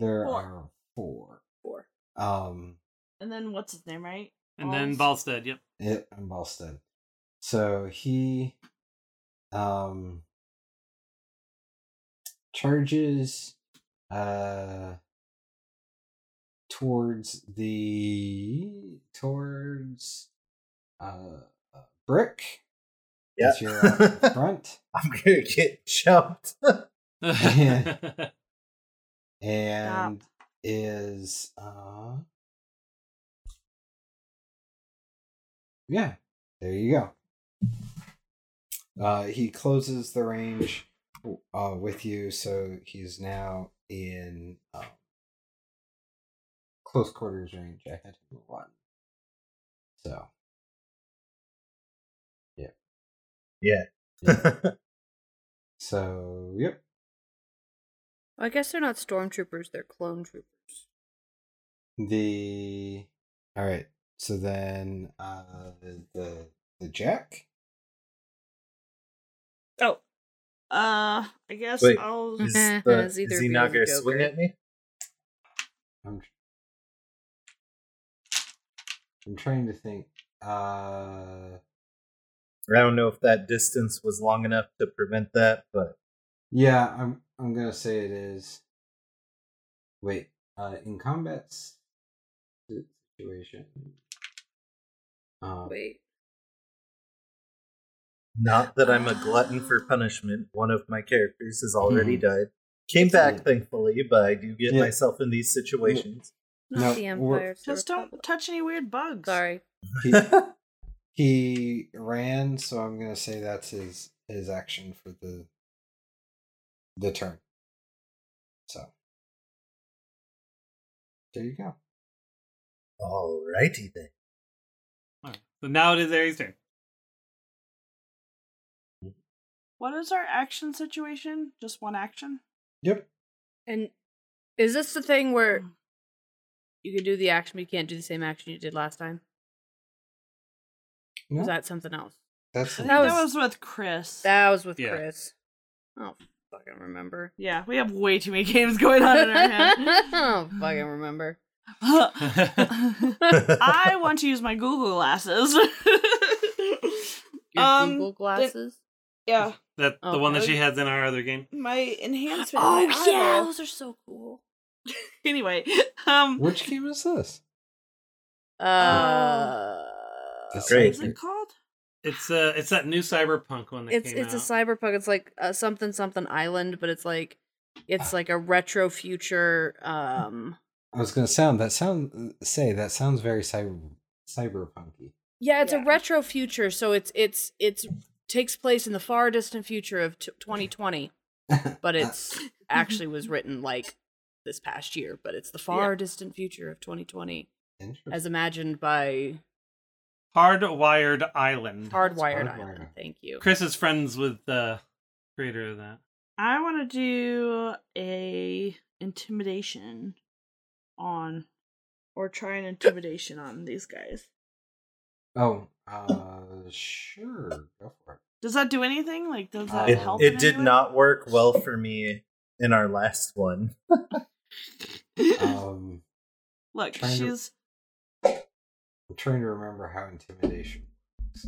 there Four. are four. Four. Um, And then what's his name, right? And then Balls? Balstead, yep. it and Balstead. So he, um, charges, uh, towards the towards uh, uh brick. Yeah. As you're out in *laughs* front. I'm gonna get jumped. *laughs* *laughs* and is uh yeah there you go uh he closes the range uh with you so he's now in um close quarters range i had to move on so yeah yeah *laughs* so yep I guess they're not stormtroopers; they're clone troopers. The all right. So then, uh, the the jack. Oh. Uh, I guess Wait, I'll. is, Eh, *laughs* the, it's either is he not gonna swing at me? I'm I'm trying to think. Uh, I don't know if that distance was long enough to prevent that, but yeah, I'm I'm gonna say it is. Wait, uh, in combat situation. Um, Wait, not that I'm a glutton for punishment. One of my characters has already Mhm. died. Came back, Yeah. thankfully, but I do get Yeah. myself in these situations. Not No, the Empire. Just don't touch any weird bugs. Sorry. He, *laughs* he ran, so I'm gonna say that's his his action for the the turn. So there you go. Alrighty then. Alright, So now it is Aries' turn. What is our action situation? Just one action? Yep. And is this the thing where hmm. You can do the action, but you can't do the same action you did last time? Or No, is that something else? that's I think That that was- was, with Chris. That was with Yeah. Chris. Oh, fucking remember. yeah, we have way too many *laughs* games going on in our head. *laughs* oh, fucking remember. *laughs* I want to use my Google glasses. Your Um, Google glasses. yeah, That the Oh, one that she would- has in our other game. my enhancement. Oh my yeah, eyeball. those are so cool. *laughs* Anyway, um, Which game is this? Uh, That's Great. what's it called? It's uh it's that new cyberpunk one that it's came it's a cyberpunk. It's like uh, something something island, but it's like it's like a retro future. Um, I was gonna sound that sound say that sounds very cyber cyberpunky. yeah, it's Yeah. a retro future. So it's it's it's takes place in the far distant future of t- 2020, but *laughs* it's actually was written like this past year. But it's the far distant future of 2020, as imagined by Hardwired Island. Hardwired Hardwired. Island. Thank you. Chris is friends with the creator of that. I want to do a intimidation on, or try an intimidation on these guys. oh, uh, sure, go for it. Does that do anything? Like, does that It, help? in it did way? not work well for me in our last one. *laughs* it. Um, Look, trying to- she's I'm trying to remember how intimidation. works.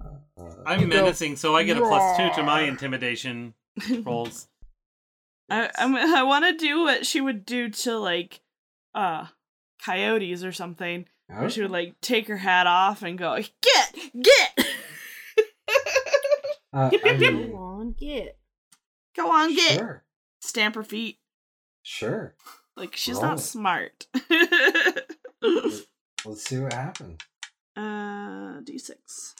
Uh, uh, I'm You go, menacing, so I get a plus two to my intimidation *laughs* rolls. I I'm, I want to do what she would do to like uh coyotes or something. Where she would like take her hat off and go, "Get, get, uh, Yip, *laughs* I yip, yip. mean, Go on, get. go on, get." Sure, Stamp her feet. Sure. Like she's Roll. not smart. *laughs* Let's see what happens. uh, d6.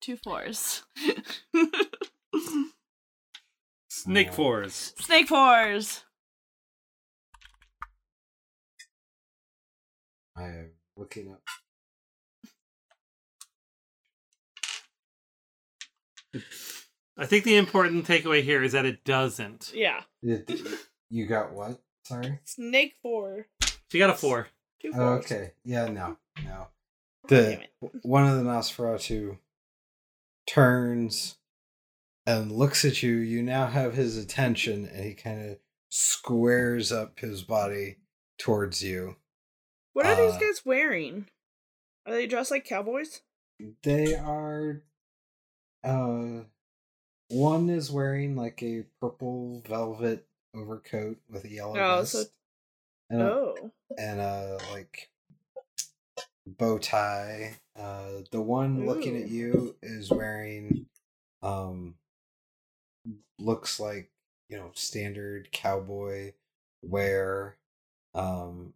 Two fours. *laughs* Snake fours. Snake fours. I am looking up. I think the important takeaway here is that it doesn't. Yeah. You got what? Sorry. Snake four. She got a four. Two Oh, fours. okay. Yeah, no, no. The one of the Nosferatu turns and looks at you. You now have his attention, and he kind of squares up his body towards you. What are these Uh, guys wearing? Are they dressed like cowboys? They are. Uh, one is wearing like a purple velvet overcoat with a yellow Oh, vest, so and, a, oh. and a like bow tie. Uh, the one looking at you is wearing, um, looks like you know standard cowboy wear. Um,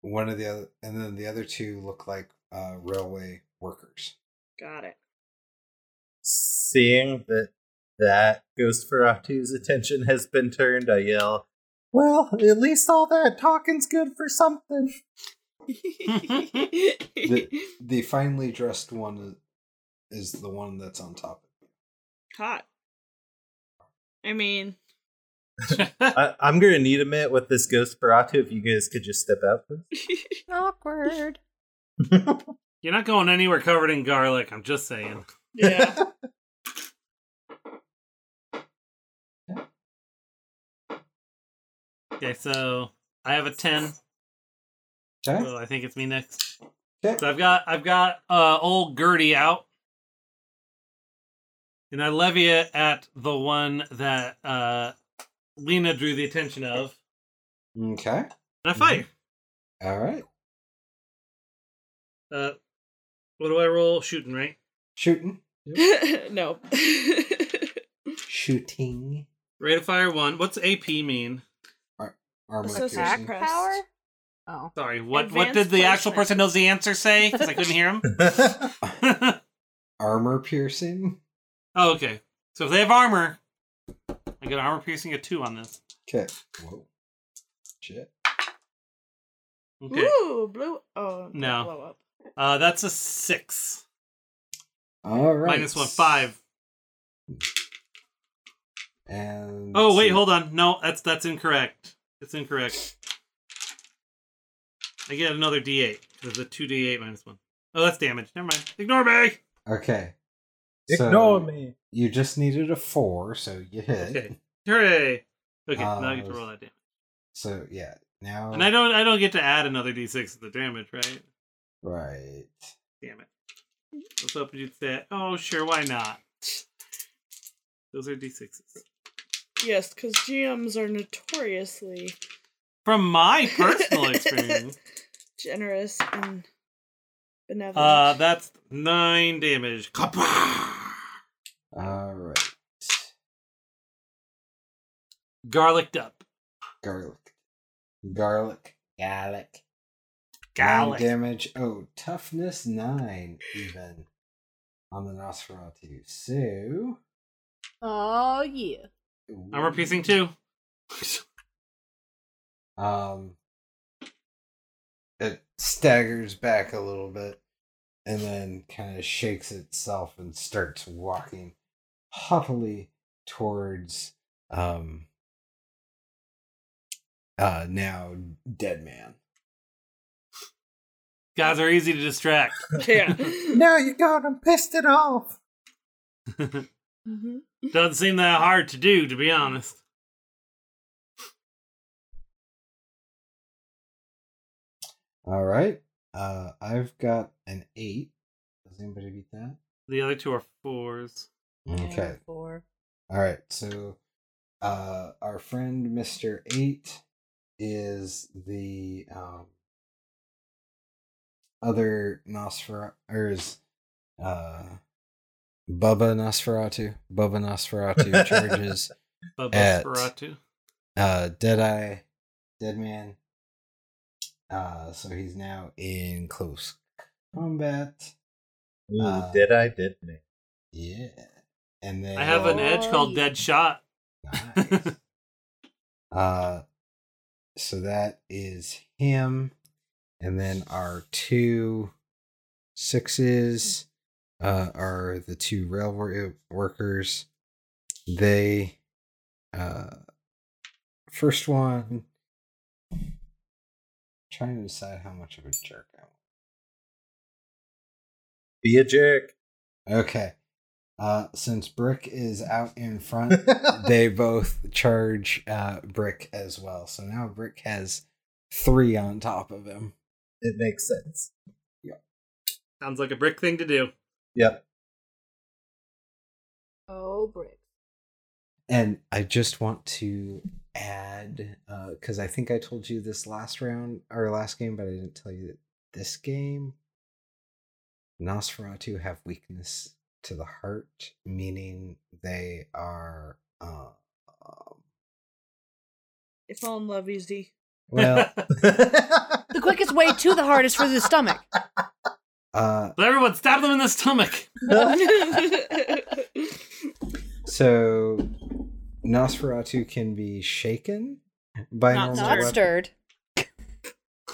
one of the other, and then the other two look like uh, railway workers. Got it. Seeing that that Ghost Ferratu's attention has been turned, I yell, Well, at least all that talking's good for something. The, the finely dressed one is the one that's on top of you. Hot. I mean, *laughs* I, I'm gonna need a minute with this Ghost Ferratu if you guys could just step out, please. *laughs* Awkward. *laughs* You're not going anywhere covered in garlic. I'm just saying. yeah. Okay, so I have a ten. Okay. So I think it's me next. Okay. So I've got I've got uh old Gertie out. And I levy it at the one that uh Lena drew the attention of. Okay. And I fire. All right. Uh what do I roll? Shooting, right? Shooting. *laughs* no. Shooting. Rate of fire one. What's AP mean? Armor Associate piercing. Power? Oh. Sorry, what what did the actual placement. person knows the answer say? Because I couldn't hear him. *laughs* Armor piercing. oh, okay. So if they have armor, I get armor piercing a two on this. Okay. Whoa. Shit. Okay. Ooh, blue. Oh, No. Blow up. Uh that's a six. All right. Minus one, five. And Oh wait, hold on. No, that's that's incorrect. It's incorrect. I get another D8 because a two D8 minus one. Oh, that's damage. Never mind. Ignore me. Okay. Ignore So, me. You just needed a four, so you hit. Okay. Hooray! Okay, now I get to Uh, roll that damage. So yeah, now And I don't I don't get to add another D6 to the damage, right? right. Damn it. I was hoping you'd say, oh sure, why not? Those are D6s. Yes, because GMs are notoriously From my *laughs* personal experience. *laughs* generous and benevolent. Uh that's nine damage. Kapah! All right. Garlicked up. Garlic. Garlic. Garlic. Garlic. Nine damage. Oh, toughness nine even on the Nosferatu. So Oh yeah. Armor piercing two. Um, it staggers back a little bit and then kind of shakes itself and starts walking haughtily towards um uh now dead man. Guys are easy to distract. *laughs* yeah. now you got him pissed it off. *laughs* hmm Doesn't seem that hard to do, to be honest. All right. Uh I've got an 8. Does anybody beat that? The other two are fours. Okay. Four. All right. So, uh, our friend Mister Eight is the um, other Nosferatu, or is uh, Bubba Nosferatu. Bubba Nosferatu *laughs* charges Bubba At- Sparatu. uh, Deadeye, Dead Man. Uh, so he's now in close combat. Ooh, Uh, did I? Did. Yeah, and then I have an edge called yeah. Dead Shot. Nice. *laughs* uh, so that is him, and then our two sixes uh, are the two railroad workers. They, uh, first one, trying to decide how much of a jerk I want. Be a jerk. Okay. Uh, since Brick is out in front, *laughs* they both charge uh, Brick as well. So now Brick has three on top of him. It makes sense. Sounds like a brick thing to do. Yep. Oh, brick. And I just want to add, because I think I told you this last round or last game, but I didn't tell you that this game, Nosferatu have weakness to the heart, meaning they are. Uh, um, They fall in love easy. well, *laughs* The quickest way to the heart is through the stomach. Uh, But everyone stab them in the stomach. *laughs* so Nosferatu can be shaken by Not normal Not weapons. stirred.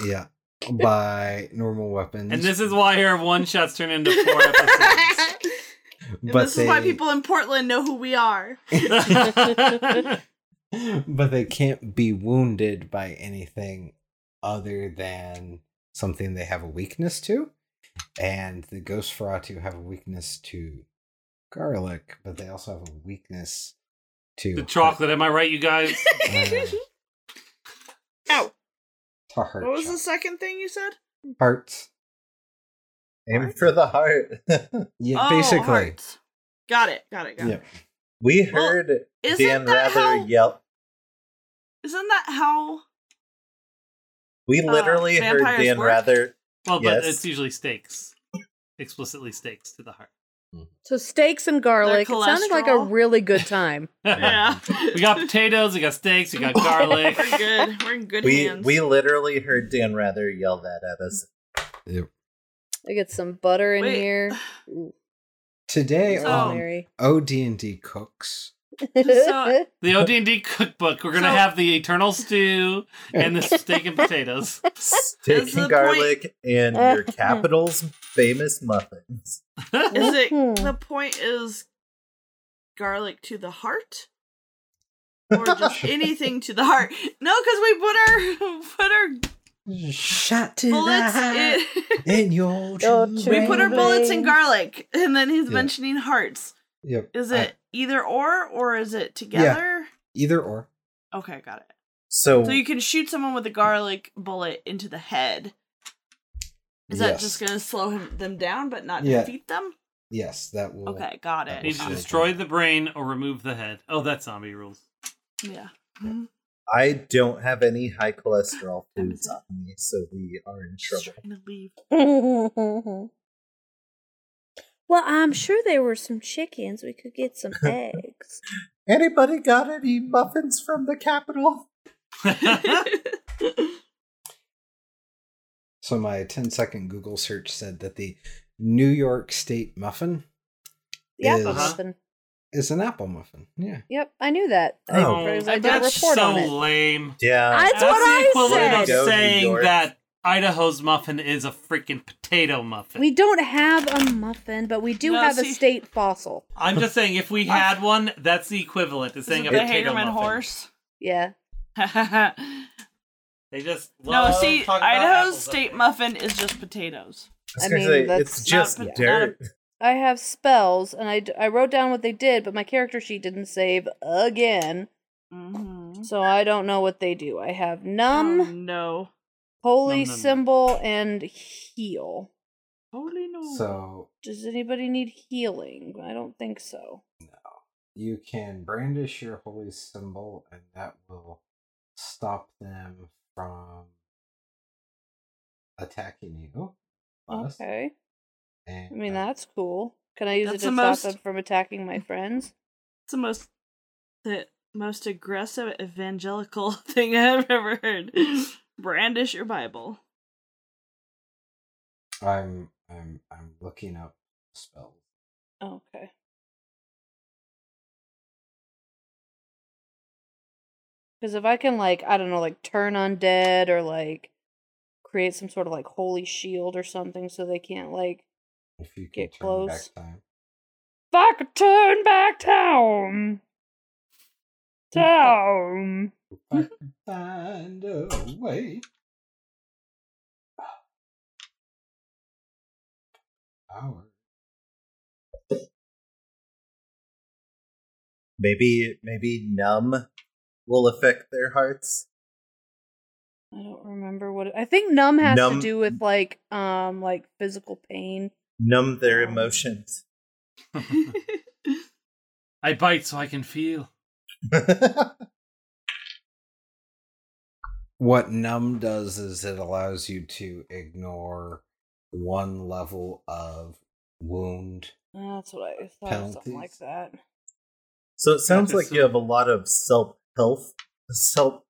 Yeah, by normal weapons. And this is why our one shots turn into four episodes. *laughs* But this is why people in Portland know who we are. *laughs* but they can't be wounded by anything other than something they have a weakness to. And the Ghost Feratu have a weakness to garlic, but they also have a weakness to the chocolate, am I right, you guys? *laughs* uh, Ow. to heart What was the second thing you said? hearts. Aim for the heart. *laughs* Yeah, oh, basically. hearts. Got it. Got it. Got Yeah. it. we heard isn't Dan Rather how- yell. Isn't that how? We uh, literally heard Dan work? Rather. Well, but Yes. it's usually steaks. Explicitly steaks to the heart. Mm. So steaks and garlic. It sounded like a really good time. *laughs* Yeah. we got potatoes, we got steaks, we got *laughs* garlic. We're good. We're in good We hands. we literally heard Dan Rather yell that at us. Yep. I get some butter in Wait. here. *sighs* Today So- on Mary. OD&D Cooks, So- *laughs* The OD&D cookbook. We're gonna So- have the eternal stew and the steak and potatoes. *laughs* Steak and garlic and your *laughs* capital's famous muffins. Is it Mhm. the point is garlic to the heart? Or just anything to the heart? No, because we put our put our shot to bullets the heart in, in your Your we put our bullets in garlic, and then he's Yeah. mentioning hearts. Yep. Is I- it either or, or is it together? Yeah, either or? Okay, got it. So, So you can shoot someone with a garlic bullet into the head. Is that Yes. just going to slow him, them down, but not Yeah. defeat them? Yes, that will. Okay, got it. will Need to destroy the brain or remove the head. Oh, that's zombie rules. Yeah. Mm-hmm. I don't have any high cholesterol foods *laughs* on me, so we are in Just trouble. trying to leave. *laughs* well, I'm sure there were some chickens. We could get some *laughs* eggs. Anybody got any muffins from the capital? *laughs* So my 10 second Google search said that the New York State muffin The apple is, muffin. is an apple muffin. Yeah. Yep, I knew that. I, Oh. because I that's so lame. Yeah. That's That's what the I equivalent said. of saying that Idaho's muffin is a freaking potato muffin. We don't have a muffin, but we do No, have see- a state fossil. I'm just saying, if we *laughs* had one, that's the equivalent to saying it a the potato Hagerman muffin. horse? Yeah. *laughs* They just no, see, about Idaho's state there. muffin is just potatoes. I I mean, say, that's it's just not- not a- I have spells, and I, I wrote down what they did, but my character sheet didn't save again, Mm-hmm. so I don't know what they do. I have numb, Oh, no. Holy Num, num, num. symbol, and heal. Holy no. So Does anybody need healing? I don't think so. No. You can brandish your holy symbol, and that will stop them from attacking you. Plus, Okay. And, I mean, uh, that's cool. Can I use it to stop most- them from attacking my friends? It's the most the most aggressive evangelical *laughs* thing I've ever heard. Brandish your Bible. I'm I'm I'm looking up spells. Okay. Because if I can like I don't know like turn undead or like create some sort of like holy shield or something so they can't like If you can get turn close. back time. If I could turn back town *laughs* town, town. Find a way. Power. Maybe maybe numb will affect their hearts. I don't remember what it, I think numb has Numb- to do with like um like physical pain. Numb their emotions. *laughs* *laughs* I bite so I can feel. *laughs* What numb does is it allows you to ignore one level of wound. Ah, that's what I thought. it Something like that. So it sounds like you have a lot of self health self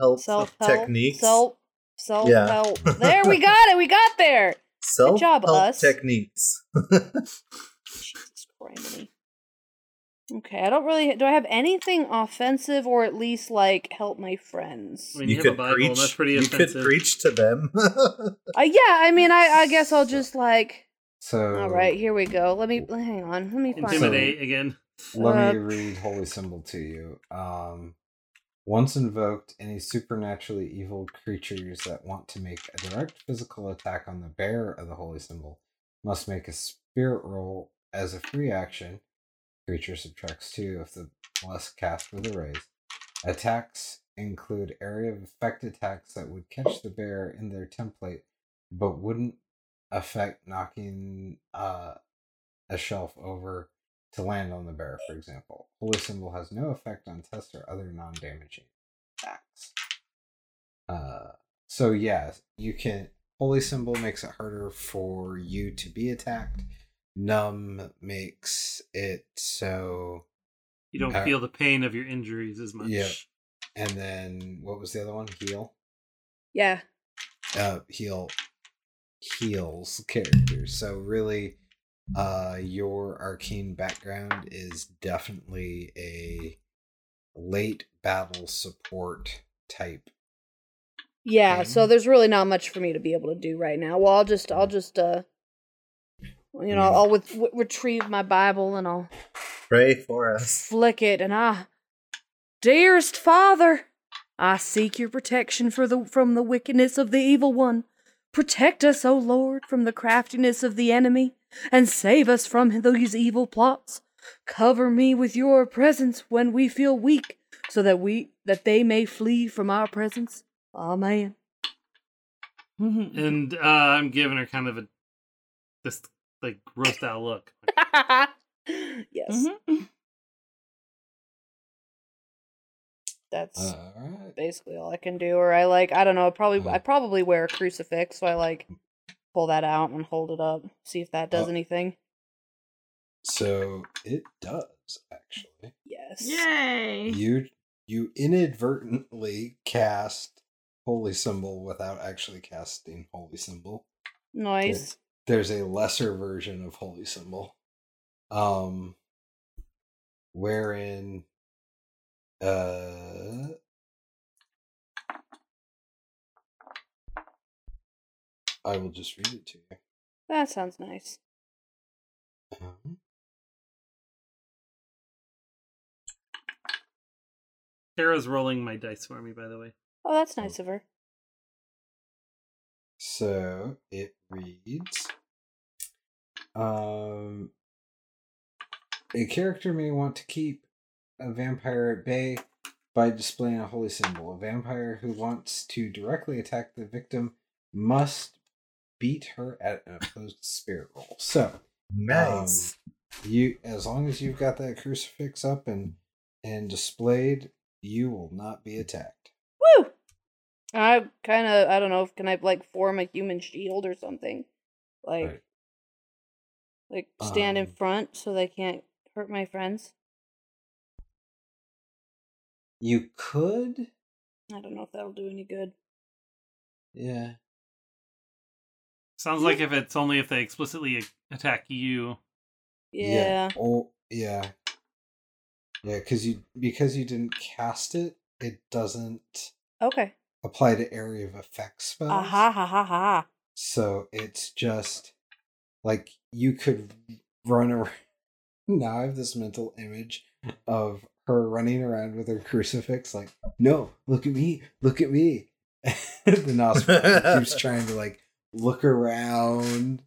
health Self techniques. Self self Yeah. help. *laughs* There we got it. We got there. Self job, help us. techniques. *laughs* Jesus Christ. Okay, I don't really. Do I have anything offensive or at least like help my friends? I mean, you you, have a could Bible, preach. and that's pretty you offensive. could preach to them. *laughs* Uh, yeah, I mean, I, I guess I'll just like. So All right, here we go. Let me hang on. Let me find. Intimidate again. Let Uh, me read Holy Symbol to you. Um, once invoked, any supernaturally evil creatures that want to make a direct physical attack on the bearer of the Holy Symbol must make a spirit roll as a free action. Creature subtracts two if the less cast with a raise. Attacks include area of effect attacks that would catch the bear in their template, but wouldn't affect knocking uh, a shelf over to land on the bear, for example. Holy Symbol has no effect on tests or other non damaging attacks. Uh, so, yeah, you can. Holy Symbol makes it harder for you to be attacked. Numb makes it so. You don't Uh, feel the pain of your injuries as much. Yeah. And then, what was the other one? Heal? Yeah. uh heal heals characters so really uh your arcane background is definitely a late battle support type Yeah. So there's really not much for me to be able to do right now. Well, I'll just, I'll just, uh, you know, Mm. I'll with, w- retrieve my Bible and I'll Pray for us. flick it and I, dearest Father, I seek your protection for the from the wickedness of the evil one. Protect us, O Lord, from the craftiness of the enemy, and save us from these evil plots. Cover me with your presence when we feel weak, so that we that they may flee from our presence. Amen. And uh, I'm giving her kind of a this like grossed out look. *laughs* yes. Mhm. That's all right basically all I can do. Or I like I don't know. Probably I mm-hmm. probably wear a crucifix, so I like mm. pull that out and hold it up, see if that does Oh. anything. so it does actually Yes. Yay! you you inadvertently cast holy symbol without actually casting holy symbol Nice. There's a lesser version of holy symbol um wherein uh I will just read it to you. That sounds nice. Um, Kara's rolling my dice for me, by the way. Oh, that's nice of her. So it reads um a character may want to keep a vampire at bay by displaying a holy symbol. A vampire who wants to directly attack the victim must beat her at an opposed spirit roll. So Nice. um, you as long as you've got that crucifix up and and displayed, you will not be attacked. Woo! I kind of I don't know. Can I like form a human shield or something? Like Right. like stand in Um, front so they can't hurt my friends. You could, I don't know if that'll do any good. yeah. Sounds like if it's only if they explicitly attack you. Yeah. Oh, yeah. Yeah, because you because you didn't cast it. it doesn't Okay. Apply to area of effect spells. Ah ha ha ha ha. So it's just like you could run around. *laughs* Now I have this mental image of her running around with her crucifix, like, no, look at me, look at me. *laughs* the Nosferatu keeps *laughs* trying to like look around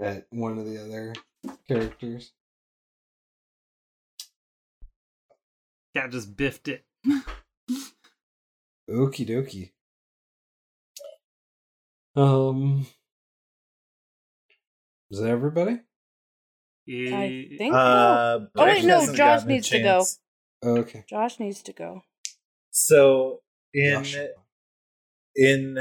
at one of the other characters. Cat just biffed it. Okie dokie. Um, is that everybody? I Yeah. think. Uh, so. Oh wait, no. Josh needs to go. chance. Okay. Josh needs to go. So in Josh. in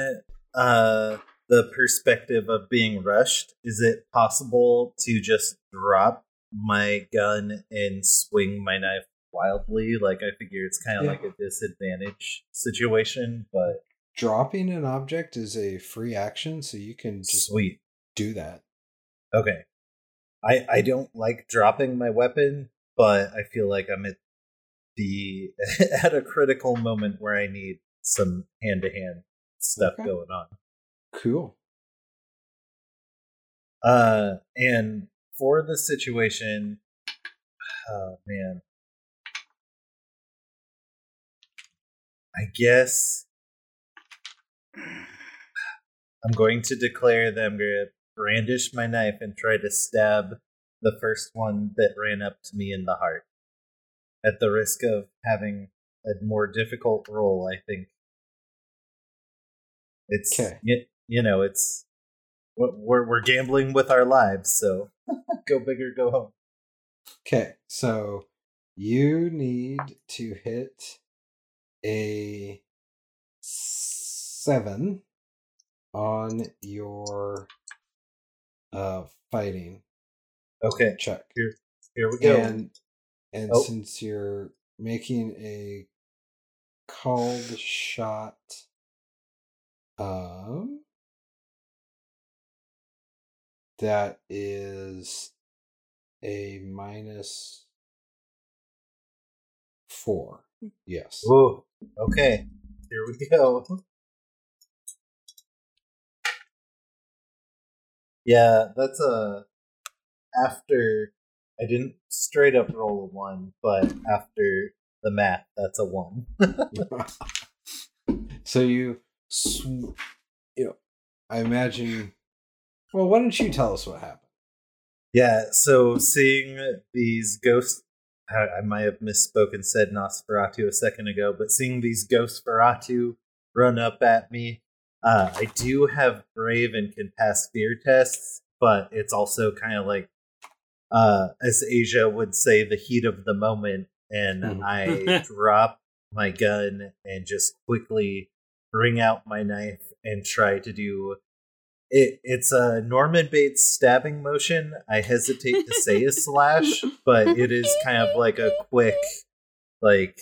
uh the perspective of being rushed, is it possible to just drop my gun and swing my knife wildly? Like I figure it's kind of Yeah. like a disadvantage situation, but Dropping an object is a free action, so you can just sweet. do that. Okay. I I don't like dropping my weapon, but I feel like I'm at the *laughs* at a critical moment where I need some hand to hand stuff Okay. going on. Cool. Uh and for the situation oh man. I guess I'm going to declare that I'm going to brandish my knife and try to stab the first one that ran up to me in the heart. At the risk of having a more difficult roll, I think. It's Okay. you, you know, it's we're we're we're gambling with our lives, so *laughs* go big or go home. Okay, so you need to hit a seven on your uh fighting Okay, check. here here we go. And and Oh. since you're making a called shot um that is a minus four. Yes. Ooh, okay, here we go. Yeah, that's a after I didn't straight up roll a one, but after the math, that's a one. *laughs* so you sw- you know I imagine well why don't you tell us what happened? Yeah, so seeing these ghosts, I, I might have misspoken, said Nosferatu a second ago, but seeing these ghost Feratu run up at me, uh, I do have Brave and can pass fear tests, but it's also kind of like, uh, as Asia would say, the heat of the moment, and Mhm. I *laughs* drop my gun and just quickly bring out my knife and try to do it, it's a Norman Bates stabbing motion. I hesitate to say a slash, *laughs* but it is kind of like a quick, like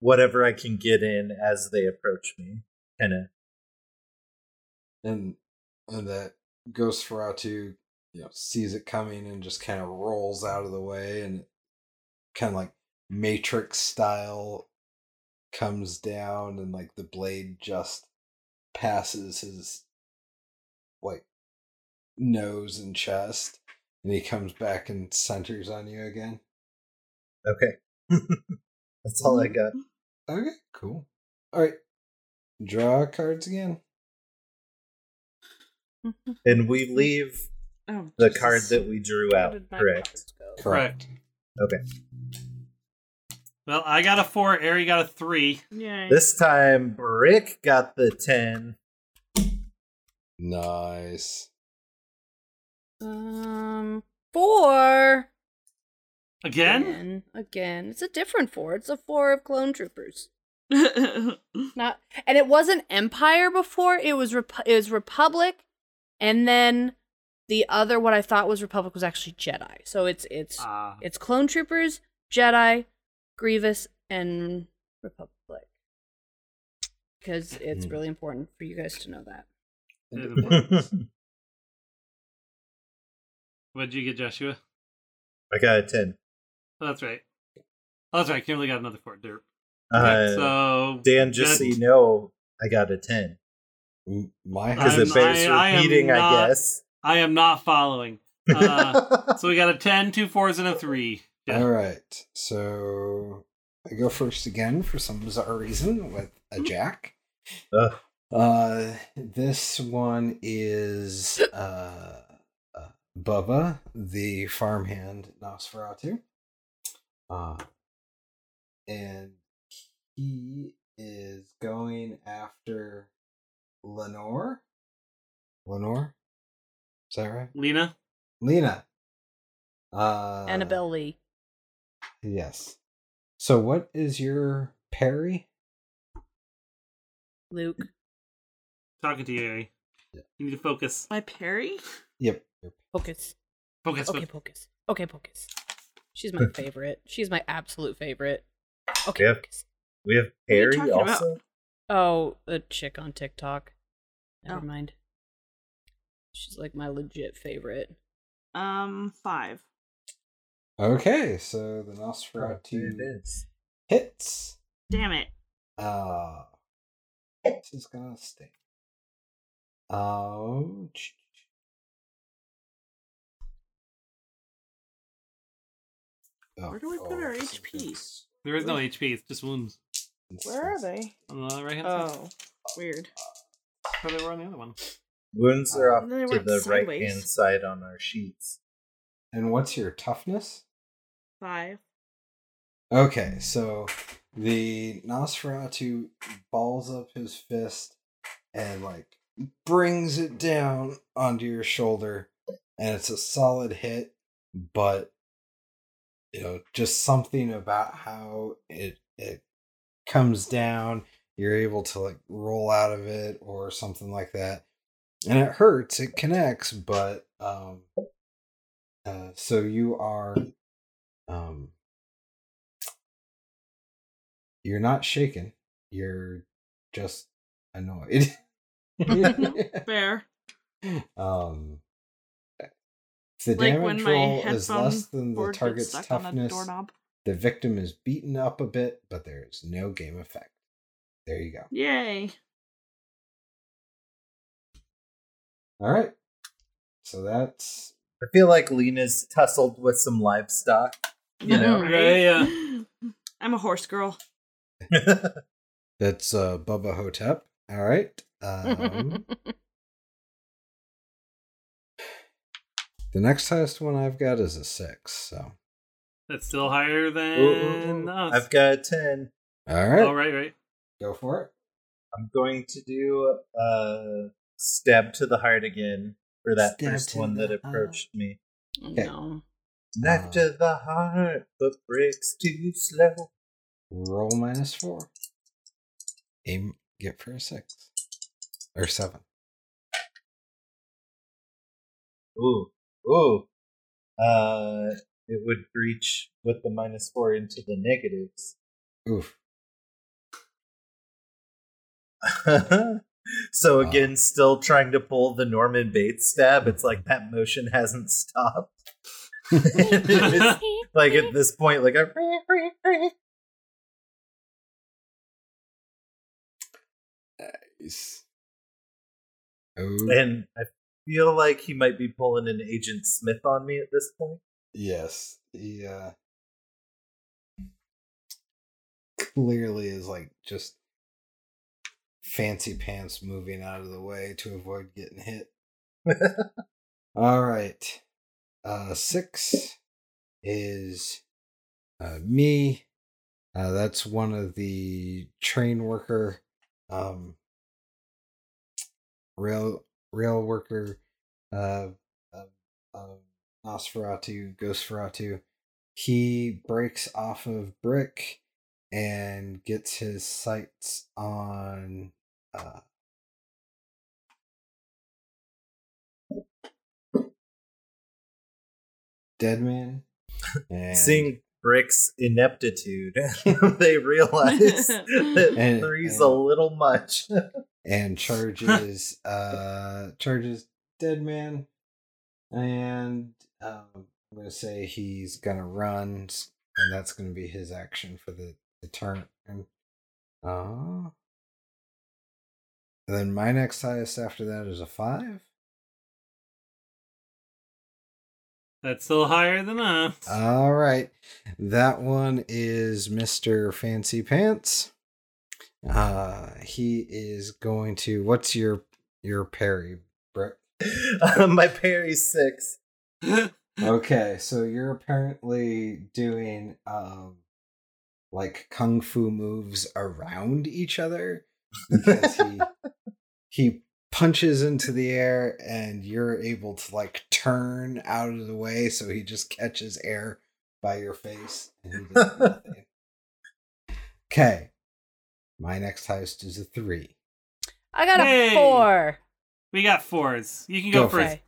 whatever I can get in as they approach me. Kind of. and and that Ghost Feratu, you know, sees it coming and just kind of rolls out of the way and kind of like Matrix style comes down and like the blade just passes his like nose and chest and he comes back and centers on you again. Okay. *laughs* That's all I mm-hmm. got. Okay, cool. All right. Draw cards again. And we leave Oh, the Jesus. card that we drew out, correct? Correct. Okay. Well, I got a four. Ari got a three. Yeah. This time, Brick got the 10. Nice. Um, four. Again? Again. Again. It's a different four. It's a four of clone troopers. *laughs* Not, and it wasn't Empire before. It was Rep- it was Republic, and then the other what I thought was Republic was actually Jedi. So it's it's Ah. it's clone troopers, Jedi, Grievous, and Republic. Because it's Hmm. really important for you guys to know that. And it works. What'd you get, Joshua? I got a 10. Oh, that's right. Oh, that's right. Kimberly got another four. Derp. Uh, so Dan, just so you know, I got a 10. My Because it I'm- bears I- I am repeating, I, not- guess. I am not following. Uh, *laughs* so we got a 10, two fours, and a three. Yeah. All right. So I go first again for some bizarre reason with a jack. Ugh. Uh, this one is uh, uh Bubba, the farmhand Nosferatu. Uh, and he is going after Lenore. Lenore, is that right? Lena? Lena. Uh, Annabelle Lee. Yes. So, what is your parry? Luke. Talking to you, Ari. You need to focus. My Perry? Yep. Focus. Focus. Okay, focus. focus. Okay, focus. She's my *laughs* favorite. She's my absolute favorite. Okay, We have, focus. we have What are you Harry talking about? also. Oh, the chick on TikTok. Never Oh. mind. She's like my legit favorite. Um, five. Okay, so the It Nosferatu is. hits. Damn it. Uh, this is gonna stay. Oh, ch- oh, Where do we put oh, our so HP? it's- There is no HP, it's just wounds. Where are they? On the right hand side. Oh, weird. Oh, they were on the other one. Wounds are oh, off They to went the right hand side on our sheets. And what's your toughness? Five. Okay, so the Nosferatu balls up his fist and like brings it down onto your shoulder, and it's a solid hit, but you know, just something about how it it comes down, you're able to like roll out of it or something like that. And it hurts, it connects, but um uh so you are um you're not shaken. You're just annoyed. *laughs* *laughs* *laughs* Fair. um, the Like when damage my roll is less than the cord target's stuck on the toughness, the victim is beaten up a bit, but there is no game effect. There you go. Yay. All right. So that's I feel like Lena's tussled with some livestock. You know? *laughs* Right? Yeah, I'm a horse girl. that's uh Bubba Ho-Tep. All right. Um, *laughs* the next highest one I've got is a six. So That's still higher than Ooh, ooh, ooh. us. I've got a 10. All right, all right, right. go for it. I'm going to do uh stab to the heart again for that Stab first one that approached me. Oh, Okay. no. Knife Uh, to the heart, but breaks too slow. Roll minus four. Aim. Get for a six or seven. Ooh, ooh. Uh, it would breach with the minus four into the negatives. Oof. *laughs* so Wow. again, still trying to pull the Norman Bates stab. It's like *laughs* that motion hasn't stopped. *laughs* Like at this point, like a Nice. Oh, and I feel like he might be pulling an Agent Smith on me at this point. yes. He uh, clearly is like just fancy pants moving out of the way to avoid getting hit. *laughs* All right. Uh, six is uh, me. Uh, that's one of the train worker, um, rail rail worker, uh, uh, uh, Nosferatu, Ghostferatu. He breaks off of Brick and gets his sights on uh, Deadman. And Seeing Brick's ineptitude, *laughs* they *laughs* realize *laughs* that And- three's and- a little much. And *laughs* charges uh charges dead man and um, I'm gonna say he's gonna run, and that's gonna be his action for the the turn. and Uh, and then my next highest after that is a five. That's still higher than us. All right. That one is Mr. Fancy Pants. Uh he is going to what's your your parry, Brett? *laughs* Um, my parry's six. Okay, *laughs* so you're apparently doing um like kung fu moves around each other because he *laughs* he punches into the air and you're able to like turn out of the way so he just catches air by your face and he does nothing. Okay. My next highest is a 3. I got Hey! a four. We got fours. You can go, Go first. Okay.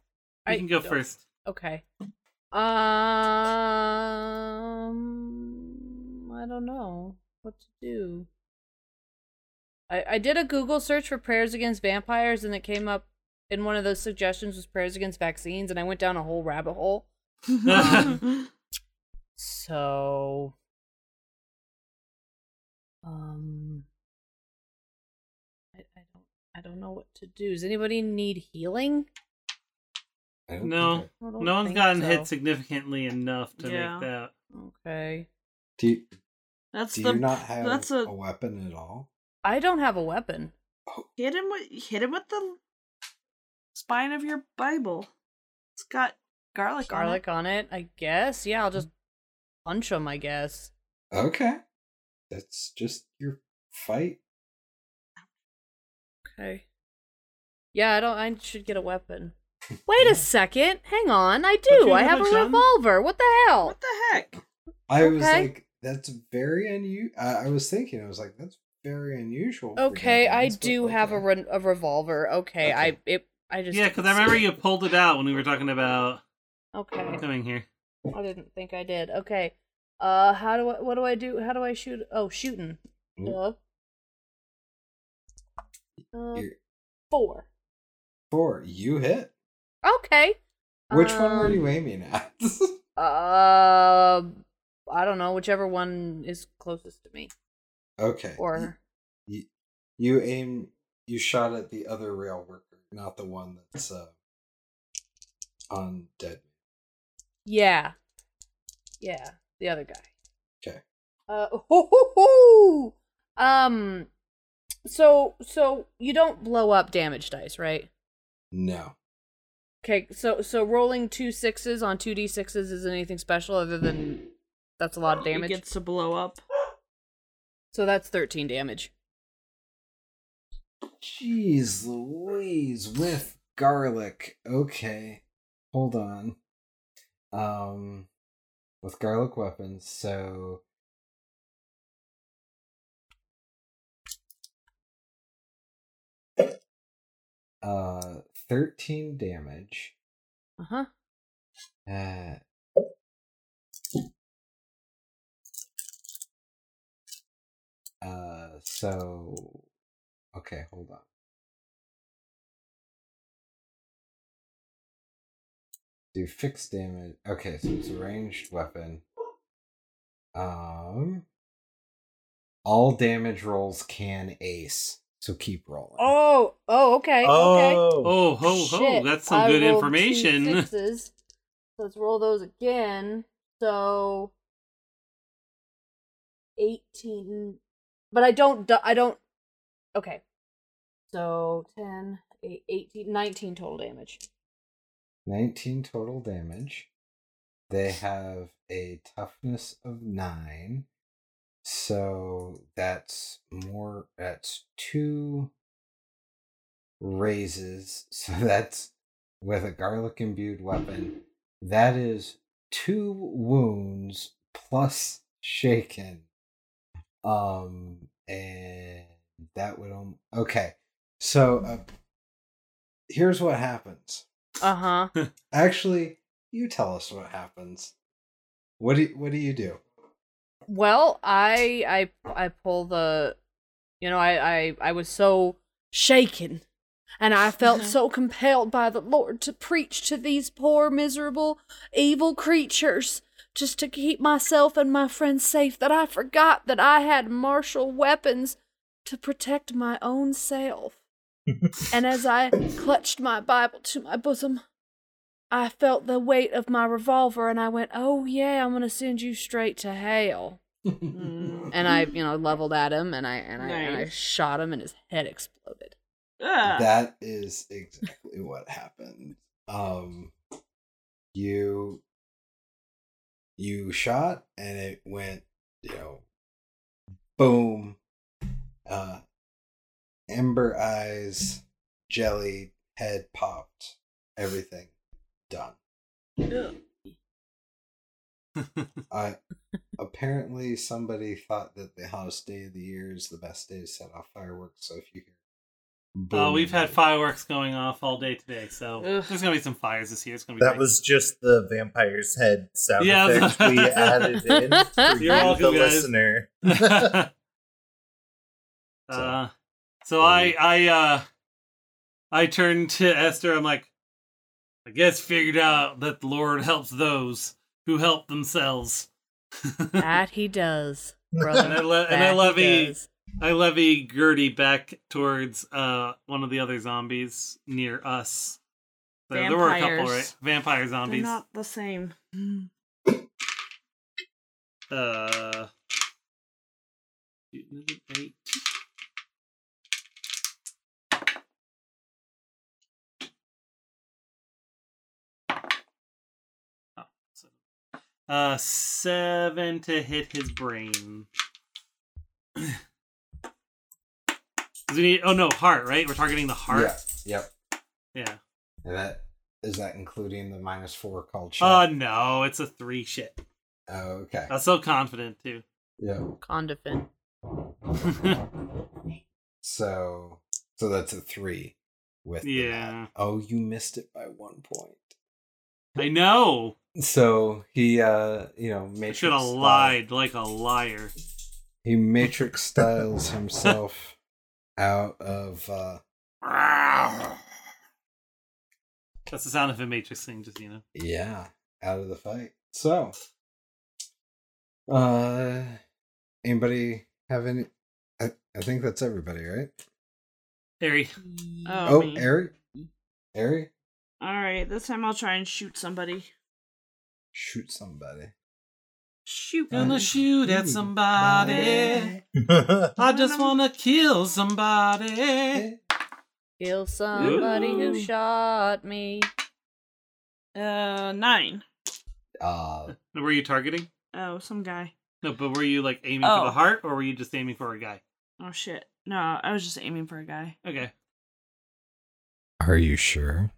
You I- can go first. Okay. Um, I don't know what to do. I I did a Google search for prayers against vampires, and it came up in one of those suggestions was prayers against vaccines, and I went down a whole rabbit hole. *laughs* So, um, I, I don't I don't know what to do. Does anybody need healing? No, think I don't no one's gotten so. hit significantly enough to Yeah. make that. Okay. I- Do you, That's do the you not have that's a, a weapon at all? I don't have a weapon. Oh. hit him with hit him with the spine of your Bible. It's got garlic, Garlic on it, I guess. Yeah, I'll just punch him. I guess. Okay. That's just your fight. Okay. Yeah, I don't. I should get a weapon. *laughs* Wait a second. Hang on. I do. I have have a a gun? revolver. What the hell? What the heck? I was like, that's very unusual. I was thinking, I was like, that's very unusual. Okay, I Deadlands, but do have a, re- a revolver. Okay, I it. I just Yeah, because I remember see you pulled it out when we were talking about Okay. coming here. I didn't think I did. Okay. Uh, how do I? What do I do? How do I shoot? Oh, shooting. Mm. You're- four. Four. You hit. Okay. Which one were Um, you aiming at? Uh, *laughs* I don't know. Whichever one is closest to me. okay. Or you, you aim. You shot at the other rail worker, not the one that's uh on dead. yeah, yeah, the other guy. Okay. Uh, hoo, hoo, hoo. um, so so you don't blow up damage dice, right? No. Okay, so so rolling two sixes on two d sixes isn't anything special other than that's a lot of It damage. gets to blow up. So that's thirteen damage. Jeez Louise with garlic. Okay. Hold on. Um with garlic weapons, so uh 13 damage. Uh huh. Uh Uh so okay, hold on. Do fixed damage. Okay, so it's a ranged weapon. Um all damage rolls can ace. So keep rolling. Oh, oh, okay, okay. Oh. oh, ho, ho. Shit, That's some I good rolled two information. *laughs* sixes. Let's roll those again. So eighteen, but I don't. I don't. Okay, so 10, 18, 19 total damage. 19 total damage. They have a toughness of 9. So that's more that's two raises. *laughs* So that's with a garlic imbued weapon. That is two wounds plus shaken. Um and that would um okay. So uh, here's what happens. Uh huh. *laughs* Actually, you tell us what happens. What do you, what do you do? Well, I I I pull the, you know, I I I was so shaken, and I felt *laughs* so compelled by the Lord to preach to these poor, miserable, evil creatures just to keep myself and my friends safe that I forgot that I had martial weapons to protect my own self. and as I clutched my Bible to my bosom, I felt the weight of my revolver and I went, Oh, yeah, I'm going to send you straight to hell. Mm. And I, you know, leveled at him and I and I, and I shot him and his head exploded. Ugh. That is exactly what happened. Um you you shot and it went, you know, boom. Uh ember eyes, jelly, head popped, everything done. *laughs* I apparently somebody thought that the hottest day of the year is the best day to set off fireworks. So if you hear, Uh, we've had fireworks going off all day today, so Ugh. there's gonna be some fires this year. It's gonna be That great. was just the vampire's head sound Yeah, effect we *laughs* added in for You're you, welcome, the guys. listener. *laughs* uh, so I I uh I turned to Esther. I'm like, I guess figured out that the Lord helps those who help themselves. *laughs* That he does, *laughs* and. I le- and I That he levy does. I levy Gertie back towards uh one of the other zombies near us. There, there were a couple, right? Vampire They're zombies. not the same. Uh, eight. Uh, seven to hit his brain. *clears throat* Does he need, oh no, heart, right? We're targeting the heart. Yeah. Yep. Yeah. And that is that including the minus four called Uh no, it's a three shit. Oh, okay. I'm so confident too. Yeah. Condifin. *laughs* So so that's a three with Yeah. nat. Oh, you missed it by one point. I know. So he uh you know I matrix should have lied like a liar. He matrix styles himself *laughs* out of uh That's the sound of a Matrix thing, just you know. yeah, out of the fight. So uh anybody have any I, I think that's everybody, right? Harry. Oh, Oh, me. Ari? Ari? All right, this time I'll try and shoot somebody. Shoot somebody. Shoot. Gonna shoot at somebody. Somebody. I just wanna kill somebody. Kill somebody Ooh. who shot me. Uh, nine. Uh Were you targeting? Oh, some guy. No, but were you like aiming for Oh. the heart or were you just aiming for a guy? Oh shit. No, I was just aiming for a guy. Okay. Are you sure?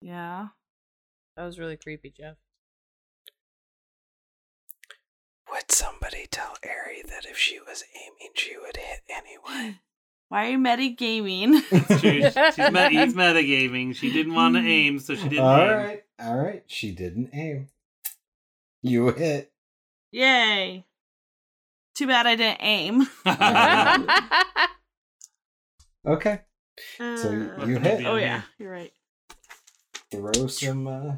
Yeah. That was really creepy, Jeff. that if she was aiming, she would hit anyone. *laughs* Why are you metagaming? It's *laughs* true. She's meta, he's *laughs* metagaming. She didn't want to hmm. aim, so she didn't All aim. right, all right. She didn't aim. You hit. Yay. Too bad I didn't aim. okay. Uh, so you hit. Oh, yeah. You're right. Throw some uh,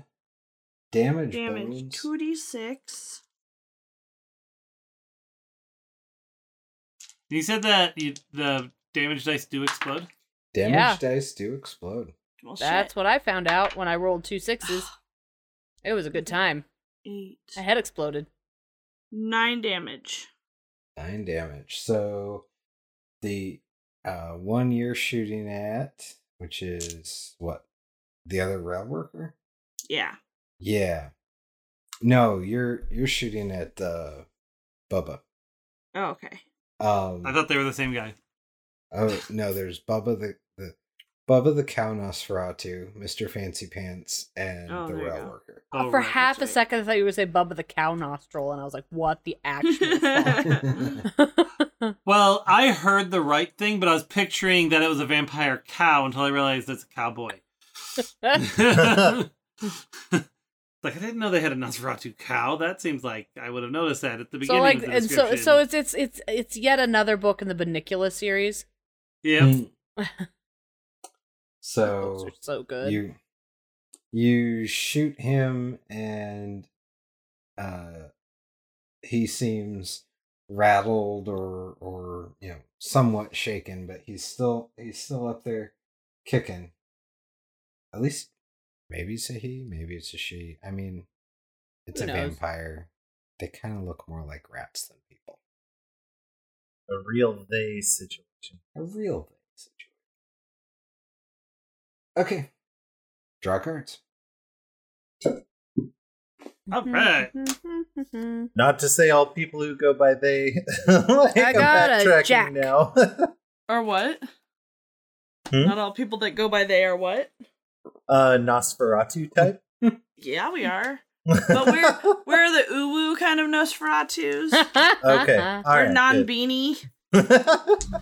damage. Damage. Bones. 2d6. You said that you, the damage dice do explode. Damage Yeah. dice do explode. Well, That's shit. what I found out when I rolled two sixes. *sighs* It was a good time. eight My head exploded. nine damage. Nine damage. So the uh, one you're shooting at, which is what the other rail worker. Yeah. Yeah. No, you're you're shooting at uh, Bubba. Oh, okay. Um, I thought they were the same guy. Oh no, there's Bubba the the Bubba the Cow Nosferatu, Mister Fancy Pants, and Oh, the there Rail go. Worker. Oh, For right, half a right. second, I thought you were going say Bubba the cow nostril, and I was like, what the actual? *laughs* *laughs* Well, I heard the right thing, but I was picturing that it was a vampire cow until I realized it's a cowboy. *laughs* like I didn't know they had a Nosferatu cow. That seems like I would have noticed that at the beginning. so beginning. like, of the and so so it's it's it's it's yet another book in the Bunnicula series. Yeah. Mm. *laughs* So so good. you you shoot him, and Uh, he seems rattled or or you know somewhat shaken, but he's still he's still up there kicking. At least maybe it's a he, maybe it's a she. I mean, it's Who a knows? vampire. They kind of look more like rats than people. A real they situation. A real thing situation. Okay. Draw cards. All right. *laughs* Not to say all people who go by they. *laughs* like, I I'm got a jack. now. *laughs* Or what? Hmm? Not all people that go by they are what? Uh, Nosferatu type. Yeah, we are. *laughs* But we're we're the uwu kind of Nosferatus. *laughs* Okay, *laughs* all we're right, non good. beanie.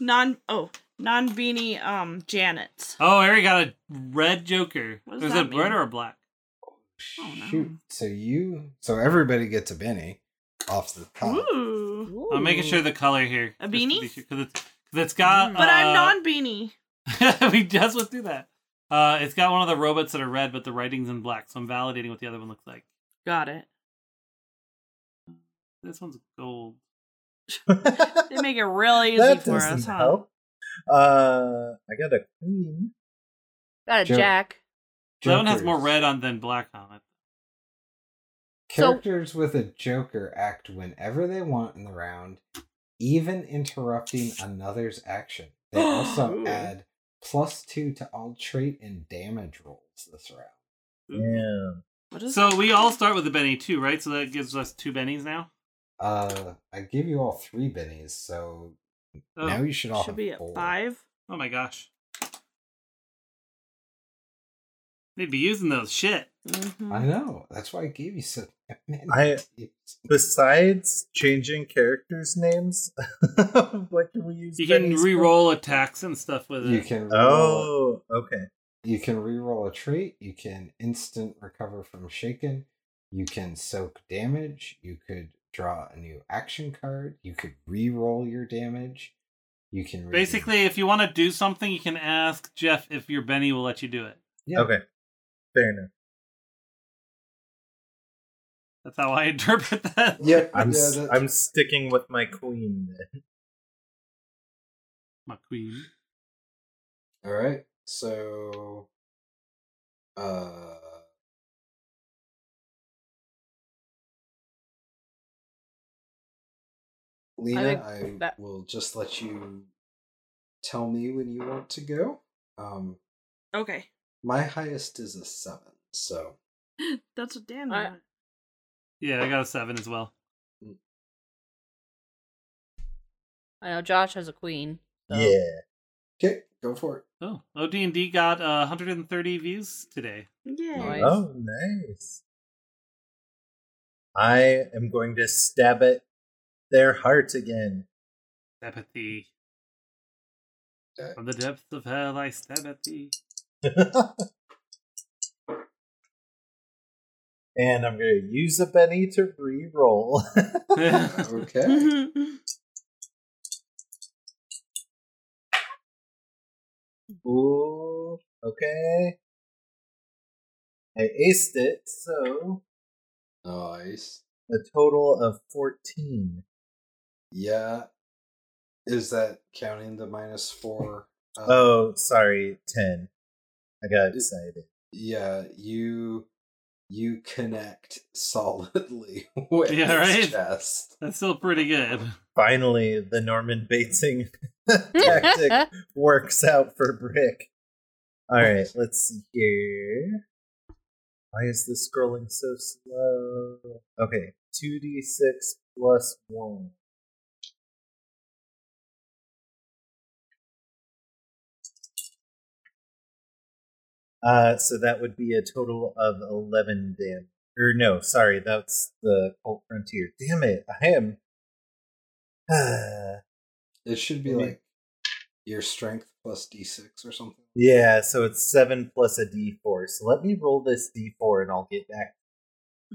non oh non beanie um Janets. Oh, Harry got a red Joker. What does Is that it red or a black? Oh, Shoot. So you so everybody gets a Benny off the top. Ooh. I'm making sure the color here. A beanie? Because it's, 'cause it's got. But I'm uh, non beanie. we just went through that. Uh, it's got one of the robots that are red, but the writing's in black. So I'm validating what the other one looks like. Got it. This one's gold. *laughs* They make it real *laughs* easy that for doesn't us, huh? help. Uh, I got a queen. Got a Joke. jack. That one has more red on than black on it. So- Characters with a Joker act whenever they want in the round, even interrupting *gasps* another's action. They *gasps* also add plus two to all trait and damage rolls this round. Yeah. What is So we all start with a Benny too, right? So that gives us two Bennies now. Uh, I give you all three bennies, so Oh, now you should all should have be at four. five? oh my gosh. They'd be using those shit. Mm-hmm. I know. That's why I gave you so *laughs* many. I- Besides changing characters' names, *laughs* what can we use? You can re-roll attacks and stuff with You it. You can reroll, Oh, okay. you can re-roll a trait. You can instant recover from shaken. You can soak damage. You could draw a new action card. You could re-roll your damage. You can redo- Basically, if you want to do something, you can ask Jeff if your Benny will let you do it. Yeah. Okay. Fair enough. That's how I *laughs* interpret that. Yep. I'm yeah, s that- I'm sticking with my queen then. My queen. All right. So, uh, Lena, think I, that- will just let you tell me when you want to go. Um, Okay. My highest is a seven, so *laughs* That's what Dan I- Yeah, I got a seven as well. I know Josh has a queen. so- Yeah. okay, go for it. Oh, OD&D got uh, 130 views today. Yeah. Nice. Oh, nice. I am going to stab at their heart again. Stab at thee. From the depths of hell, I stab at thee. *laughs* and I'm going to use a Benny to re-roll. *laughs* *laughs* Okay. Ooh, okay. I aced it, so nice. a total of 14. Yeah. Is that counting the minus four? Uh, Oh, sorry, 10. I got excited. yeah. You you connect *laughs* solidly *laughs* with Yeah, his right? chest. That's still pretty good. Finally, the Norman Batesing *laughs* tactic works out for Brick. Alright, let's see here. Why is this scrolling so slow? Okay, 2d6 plus 1. Uh, so that would be a total of 11 damage. Or no, sorry, that's the Cult Frontier. Damn it, I am. *sighs* It should be Maybe- like your strength plus d6 or something. yeah, so it's 7 plus a d4. So let me roll this d4 and I'll get back.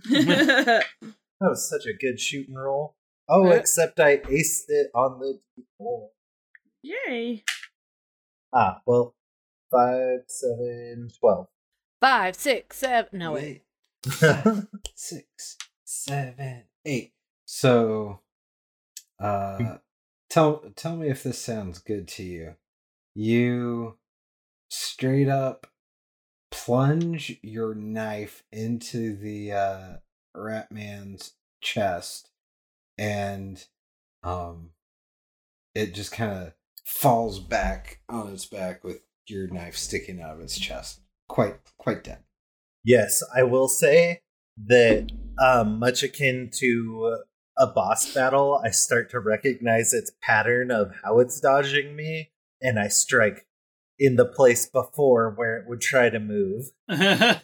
*laughs* That was such a good shooting roll. Oh, Uh. except I aced it on the d4. Yay. Ah, well, 5, 7, 12. Five, six, seven. No wait. Wait. *laughs* Six, seven, eight. So, uh, tell tell me if this sounds good to you. You straight up plunge your knife into the uh, rat man's chest, and um, it just kind of falls back on its back with your knife sticking out of its chest. Quite quite dead. Yes, I will say that um, much akin to a boss battle, I start to recognize its pattern of how it's dodging me, and I strike in the place before where it would try to move. *laughs*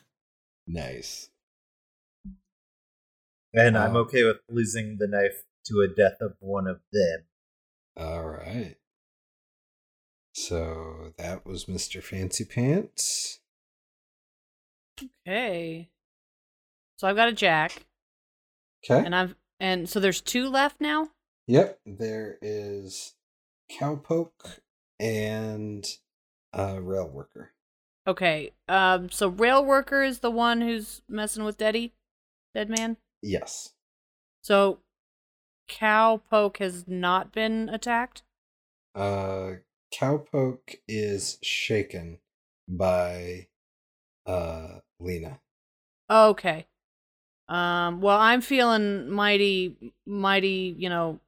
Nice. And I'm Oh. okay with losing the knife to a death of one of them. All right. So that was Mr. Fancy Pants. Okay. So I've got a jack, Okay. and I've and so there's two left now. Yep. There is Cowpoke and uh, Rail Worker. Okay. Um. So rail worker is the one who's messing with Deady, dead man. Yes. So cowpoke has not been attacked. Uh, Cowpoke is shaken by uh, Lena. Okay. Um. Well, I'm feeling mighty, mighty. You know,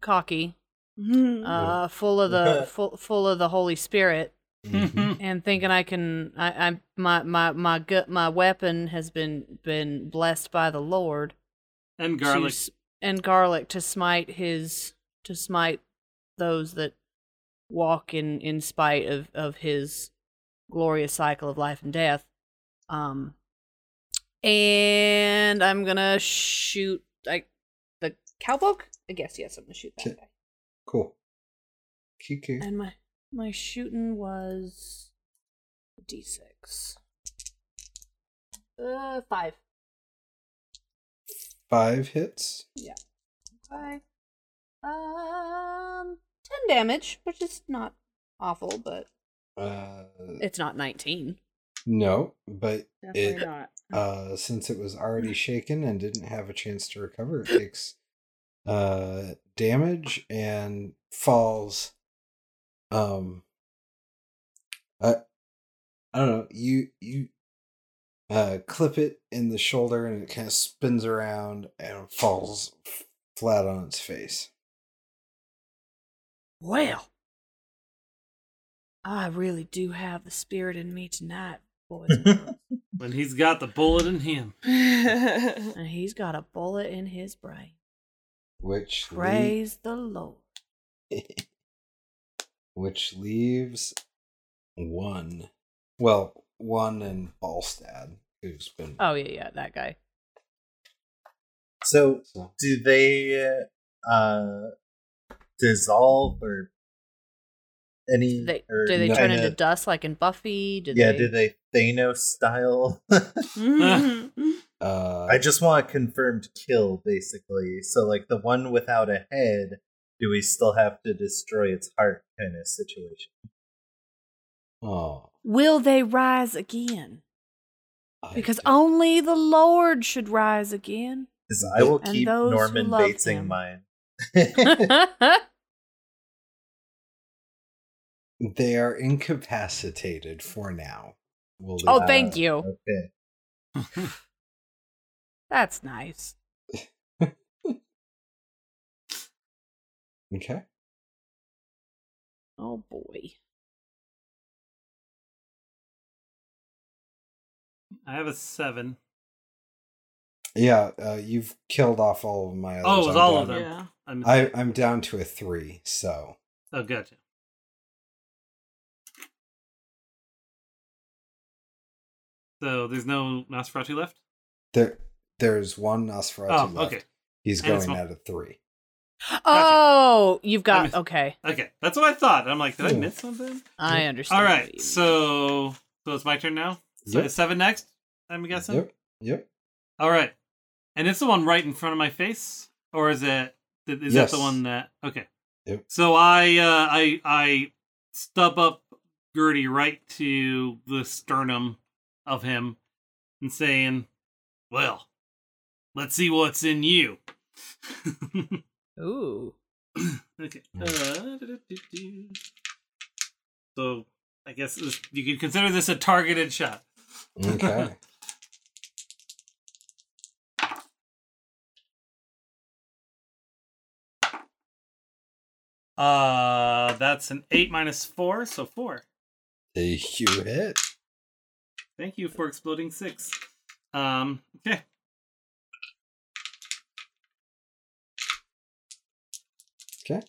cocky. Uh, full of the *laughs* full, full of the Holy Spirit. Mhm. *laughs* and thinking I can I, I my my my gut my weapon has been been blessed by the Lord and garlic. s- and garlic to smite his to smite those that walk in in spite of of his glorious cycle of life and death um and I'm gonna shoot like the cowpoke I guess yes I'm gonna shoot that Okay. guy Cool. Kiku. and my my shooting was d6 uh five Five hits. Yeah. Okay. Um, ten damage, which is not awful, but Uh, it's not nineteen. no, but Definitely it not. uh *laughs* since it was already *laughs* shaken and didn't have a chance to recover it takes uh damage and falls um i i don't know you you uh clip it in the shoulder and it kind of spins around and falls f- flat on its face Well, I really do have the spirit in me tonight, boys. and girls. *laughs* when he's got the bullet in him. *laughs* and he's got a bullet in his brain. which lea- Praise the Lord. *laughs* which leaves one well one in Balstad who's been Oh yeah, yeah, that guy. So, So- do they uh, dissolve or any? They, or do they turn kinda- into dust like in Buffy? Do yeah, they... do they Thanos style? *laughs* uh I just want a confirmed kill, basically. So, like the one without a head, do we still have to destroy its heart, kind of situation? oh Will they rise again? I Because don't- only the Lord should rise again. Because I will keep Norman love Bates in him. mind. *laughs* *laughs* they are incapacitated for now we'll Oh, it thank you. Okay. *laughs* That's nice. *laughs* okay Oh boy. I have a seven. yeah uh you've killed off all of my others. Oh, it was I'm all of down- them. Yeah. I'm, I, I'm down to a three, so oh, gotcha. So there's no Nosferatu left? there there's one Nosferatu Oh, left. okay. He's And going out of a three. Oh, you've got missed- okay. Okay, that's what I thought. I'm like, did I miss something? I understand. All what right, you mean. so so it's my turn now. So Yep. seven next. I'm guessing. Yep. Yep. All right, and it's the one right in front of my face, or is it? Is that the one that? Okay. Yep. So I uh, I I stub up Gertie right to the sternum of him, and saying, "Well, let's see what's in you. Ooh. *coughs* okay. Uh, so I guess this, you could consider this a targeted shot. Okay. *laughs* Uh, that's an eight minus four, so four. you hit. Thank you for exploding six. Um, okay. Okay.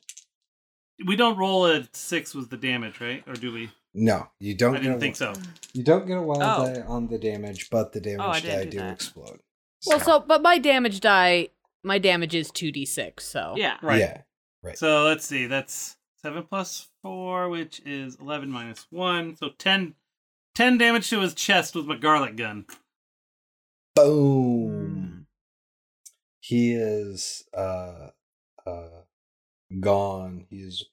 We don't roll a six with the damage, right? Or do we? No, you don't. I get didn't a think so. You don't get a wild Oh. die on the damage, but the damage I didn't die do do, that. explode. Well, so but my damage die, my damage is two d six. So Yeah. Right. Yeah. Right. So let's see. That's seven plus four, which is eleven minus one. So 10, 10 damage to his chest with my garlic gun. Boom. He is uh uh gone. He is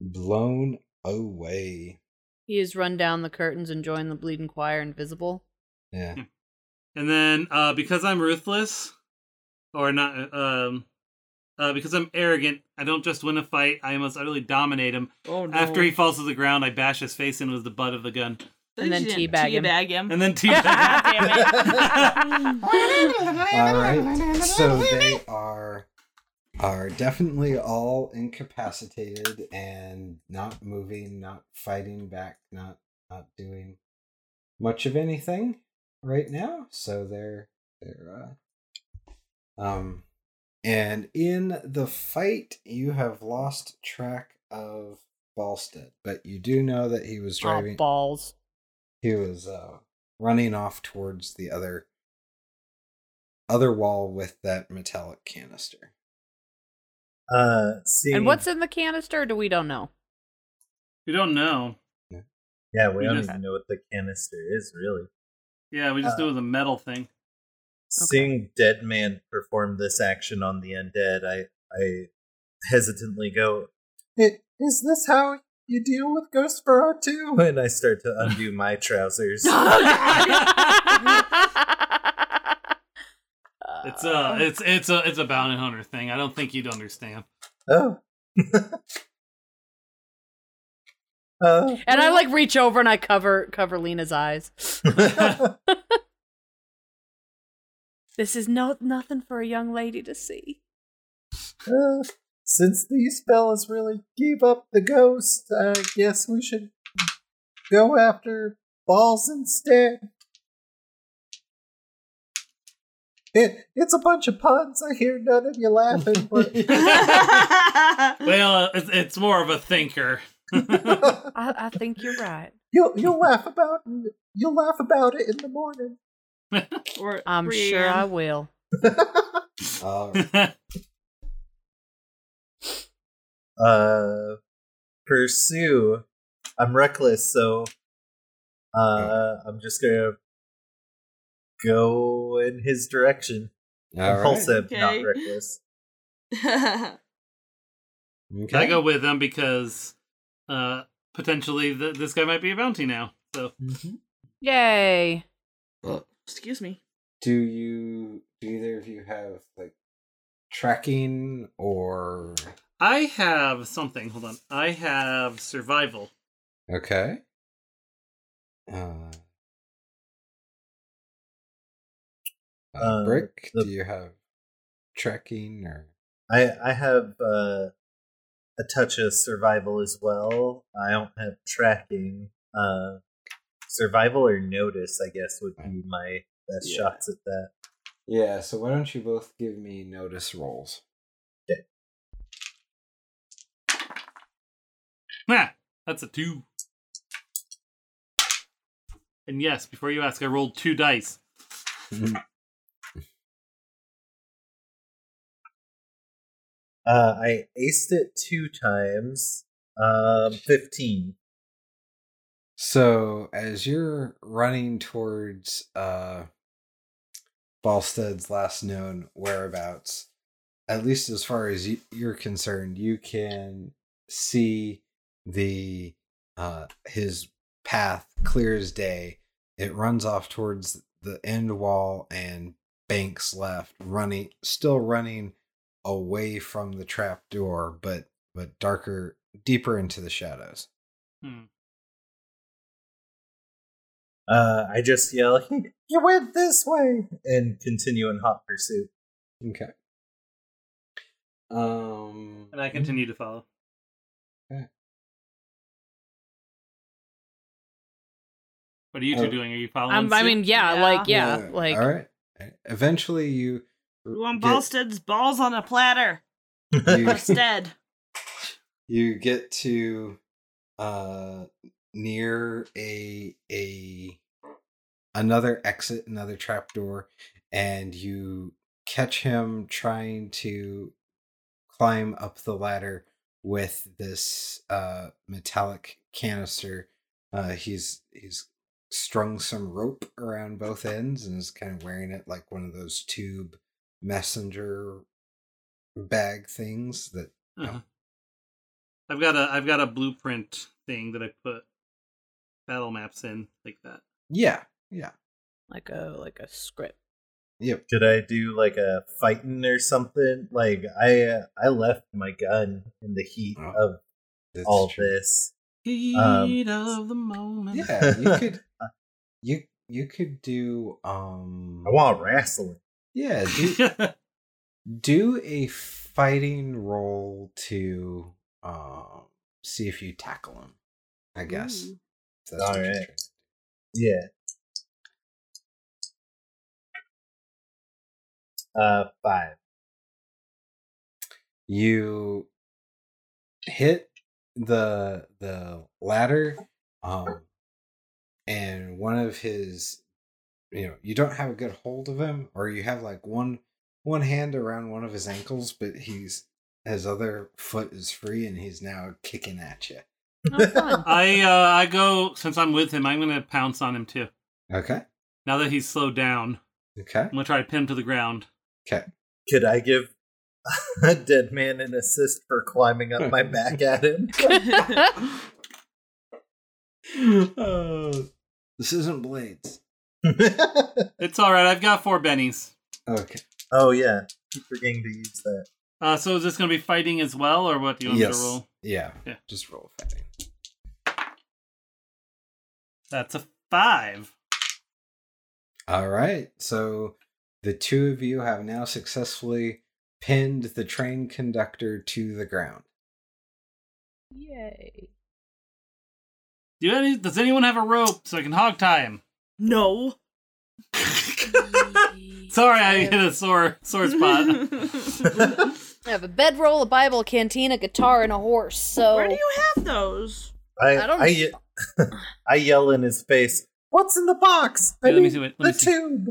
blown away. he has run down the curtains and joined the bleeding choir invisible. Yeah. And then uh because I'm ruthless, or not, um, uh, because I'm arrogant, I don't just win a fight. I must utterly dominate him. Oh no. After he falls to the ground, I bash his face in with the butt of the gun, And then You didn't teabag him. teabag him. and then teabag. *laughs* Damn All right. So they are are definitely all incapacitated and not moving, not fighting back, not not doing much of anything right now. So they're they're uh um and in the fight you have lost track of Balstead, but you do know that he was Oh, driving balls. He was uh running off towards the other other wall with that metallic canister. Uh, see, And what's in the canister? Do we don't know? we don't know. yeah, we we don't just- even know what the canister is really. Yeah, we just Uh, knew it was a metal thing. Seeing Dead Man perform this action on the undead, I I hesitantly go, "It is this how you deal with Ghost Burrow too?" And *laughs* I start to undo my trousers. *laughs* *laughs* It's a, it's it's a, it's a bounty hunter thing. I don't think you'd understand. oh. uh, and I like reach over and I cover cover Lena's eyes. This is no nothing for a young lady to see. uh, since these fellas really gave up the ghost, I guess we should go after balls instead. It, it's a bunch of puns. I hear none of you laughing, but *laughs* *laughs* Well, it's, it's more of a thinker. *laughs* I, I think you're right. you'll you'll laugh about you'll laugh about it in the morning. Or I'm sure I will. Uh, uh pursue i'm reckless so uh i'm just gonna go in his direction all right. impulsive not Okay. reckless *laughs* Okay. I go with them because uh, potentially th- this guy might be a bounty now. So Yay. Excuse me. Do you do either of you have like tracking or I have something. Hold on. I have survival. okay? Uh, uh, Uh, brick. the- Do you have tracking or i i have uh a touch of survival as well i don't have tracking uh survival or notice i guess would be my best Yeah. shots at that yeah? So why don't you both give me notice rolls? *laughs* Ah, that's a two. And yes, before you ask, I rolled two dice. *laughs* uh i aced it two times um 15 So as you're running towards uh Balstead's last known whereabouts, at least as far as you're concerned, you can see the uh his path clear as day. It runs off towards the end wall and banks left, running, still running away from the trap door, but but darker, deeper into the shadows. Hmm. Uh, I just yell, "You went this way!" and continue in hot pursuit. Okay. Um, And I continue to follow. What are you two Oh. doing? Are you following? Um, I mean, yeah, Yeah. like yeah, like all right. Eventually, you You want get- Balstead's balls on a platter. you, Instead. *laughs* you get to uh near a a another exit another trapdoor and you catch him trying to climb up the ladder with this uh metallic canister uh he's he's strung some rope around both ends and is kind of wearing it like one of those tube messenger bag things that Uh-huh. I've got a I've got a blueprint thing that I put battle maps in like that. yeah yeah like a like a script. yep Could I do like a fighting or something? Like I uh, I left my gun in the heat Oh, of all true. this. Heat Um, of the moment. Yeah, you could you you could do um I want wrestling. yeah, do *laughs* do a fighting roll to um see if you tackle him. I guess. Ooh. If that's Alright. Yeah. Uh, five. You hit the the ladder um and one of his you know, you don't have a good hold of him or you have like one one hand around one of his ankles but he's his other foot is free and he's now kicking at you. Oh. *laughs* I uh I go since I'm with him. I'm gonna pounce on him too. Okay. Now that he's slowed down, Okay. I'm gonna try to pin him to the ground. Okay. Could I give *laughs* a dead man an assist for climbing up my back at him? *laughs* Oh, this isn't blades. *laughs* It's all right. I've got four bennies. Okay. oh yeah, keep forgetting to use that. Uh, so is this gonna be fighting as well, or what do you want me to roll? Yeah. Yeah. Just roll fighting. That's a five. All right. So the two of you have now successfully pinned the train conductor to the ground. Yay. Do any? Does anyone have a rope so I can hog tie him? No. *laughs* Sorry, I hit a sore sore spot. *laughs* I have a bedroll, a Bible, a canteen, a guitar, and a horse. So Where do you have those? I I don't- I, ye- *laughs* I yell in his face. What's in the box? I Here, let me see what- let the me see. tube.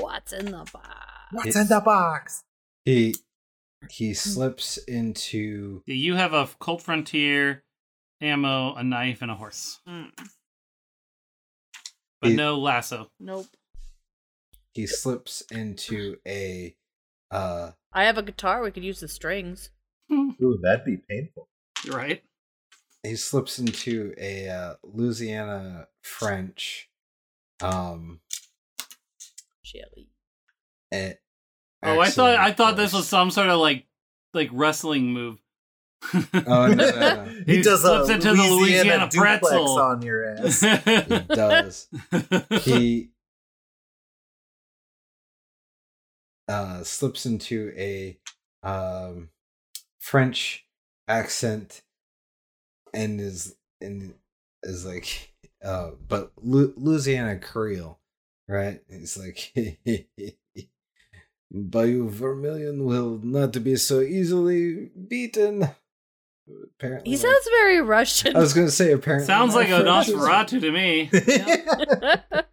what's in the box? What's in the box? He he slips into Yeah, you have a Colt Frontier, ammo, a knife, and a horse, Mm, but He- no lasso. nope. he slips into a uh I have a guitar. We could use the strings. Ooh, that'd be painful. You're right. he slips into a uh, Louisiana French um Shelly. Oh, I thought I thought this was some sort of like like wrestling move. Oh no, no, *laughs* no. he, He does slips a into the Louisiana, Louisiana pretzel. on your ass. *laughs* He does. he uh slips into a um French accent and is and is like uh but Lu- Louisiana Creole, right? He's like *laughs* Bayou Vermilion will not be so easily beaten. Apparently, He my- sounds very Russian. I was gonna say apparently. Sounds like a Nosferatu to me. *laughs* *laughs*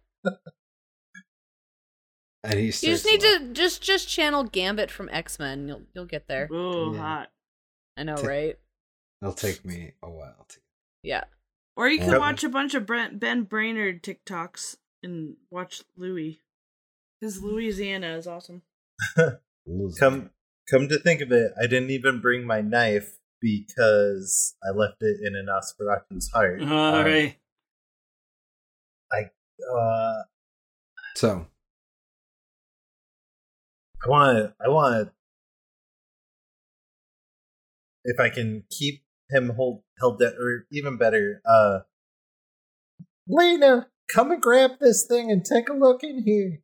And he you just need to just just channel Gambit from X Men. You'll you'll get there. Ooh, Yeah. hot. I know, Ta- right? It'll take me a while to. Yeah. Or you can Yep. watch a bunch of Brent, Ben Brainerd TikToks and watch Louis. His Louisiana is awesome. *laughs* come come to think of it, I didn't even bring my knife because I left it in a Nosferatu's heart. All Um, right. Uh, So, I want to. I want to. If I can keep him hold held down, or even better, uh, Lena, come and grab this thing and take a look in here.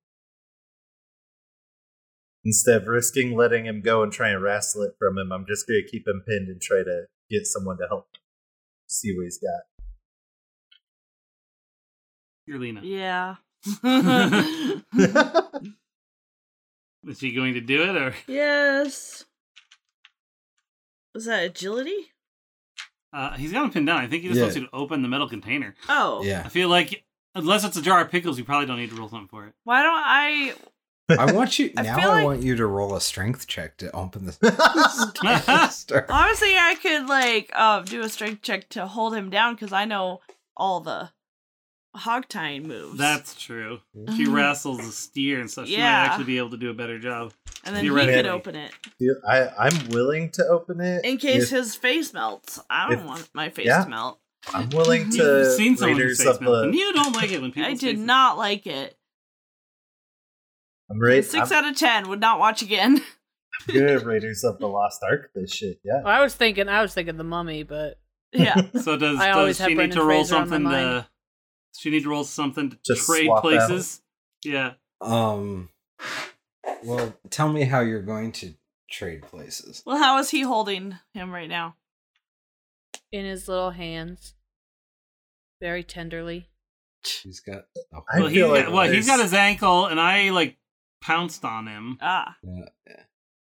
Instead of risking letting him go and trying to wrestle it from him, I'm just going to keep him pinned and try to get someone to help see what he's got. You're Lena. Yeah. *laughs* *laughs* Is she going to do it or? yes. Was that agility? Uh, he's got him pinned down. I think he just Yeah. wants you to open the metal container. Oh. Yeah. I feel like unless it's a jar of pickles, you probably don't need to roll something for it. Why don't I? I want you *laughs* I now. I like- want you to roll a strength check to open the canister. *laughs* *laughs* Honestly, I could like uh, do a strength check to hold him down because I know all the hog tying moves. That's true. She wrestles a steer and stuff. She Yeah. might actually be able to do a better job. and then he Theoretically. could open it I, I'm willing to open it in case if- his face melts. I don't if- want my face yeah. to melt. I'm willing to. You've seen someone Raiders whose face of melts, the- and you don't like it when people. I did not like it. I'm ready. 6 I'm, out of ten would not watch again. I'm *laughs* good Raiders of the Lost Ark. This shit, yeah. I was thinking, I was thinking the mummy, but yeah. *laughs* So does I does she need to roll Fraser something to? She need to roll something to Just trade swap out. places. Yeah. Um. Well, tell me how you're going to trade places. Well, how is he holding him right now? in his little hands, very tenderly. He's got. A I Well, he's feel got, like well, he's got his ankle, and I like pounced on him. Ah. Yeah.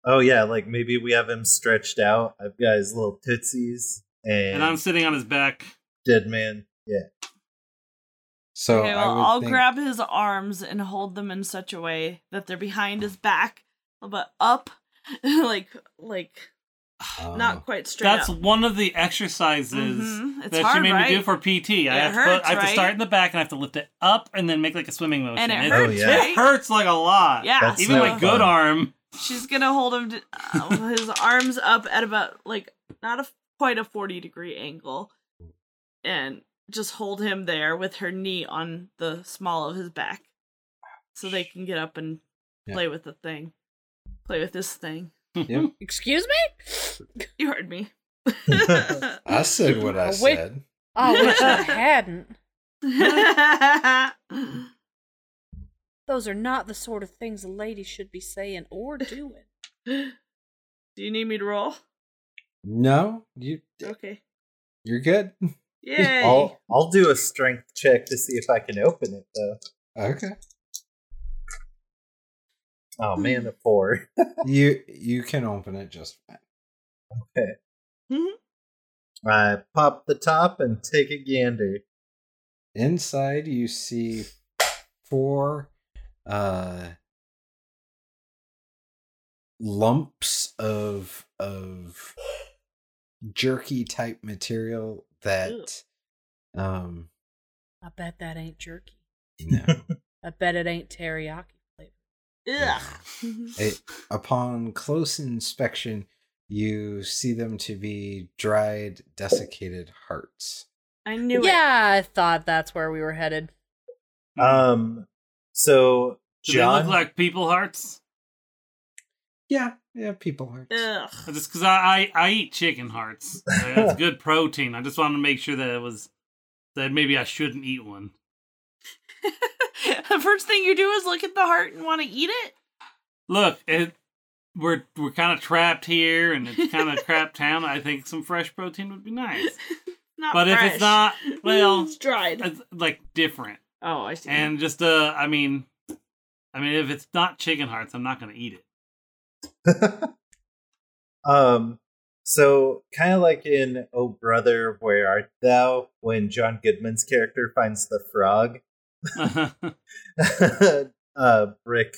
Oh yeah, like maybe we have him stretched out. I've got his little tootsies and, And I'm sitting on his back. dead man. Yeah. So okay, I well, would I'll think, grab his arms and hold them in such a way that they're behind his back, but up, *laughs* like like uh, not quite straight That's up. one of the exercises Mhm, it's that she hard, made me do for PT. I It have, to, put, I have to start in the back and I have to lift it up and then make like a swimming motion. And it It- hurts, Oh, yeah. It hurts like a lot. Yeah, That's Even so my good fun. arm. She's gonna hold him, to, uh, his arms up at about like not a quite a forty degree angle, and just hold him there with her knee on the small of his back, so they can get up and Yeah. play with the thing, play with this thing. Yep. *laughs* Excuse me? You heard me. *laughs* I said what I Oh, said. Oh, I wish I *laughs* hadn't. Those are not the sort of things a lady should be saying or doing. Do you need me to roll? No, you Okay. you're good. Yay. I'll I'll do a strength check to see if I can open it though. Okay. Oh man, a *laughs* four. You *laughs* you can open it just fine. okay. Mhm. I pop the top and take a gander. Inside you see four uh lumps of of jerky type material that um I bet that ain't jerky. no *laughs* I bet it ain't teriyaki flavor. Ugh. It, upon close inspection, you see them to be dried, desiccated hearts. I knew it. Yeah, I thought that's where we were headed. Um so Do John they look like people hearts? Yeah, yeah, people hearts. Ugh. Just because I, I, I eat chicken hearts. *laughs* That's good protein. I just wanted to make sure that it was that maybe I shouldn't eat one. The *laughs* first thing you do is look at the heart and want to eat it. Look, it, we're we're kind of trapped here, and it's kind of crap town. I think some fresh protein would be nice. *laughs* Not but if it's not, *laughs* well, it's dried. it's like different. Oh, I see. And just uh, I mean, I mean, if it's not chicken hearts, I'm not gonna eat it. um so kind of like in Oh Brother, Where Art Thou? When John Goodman's character finds the frog. *laughs* uh Brick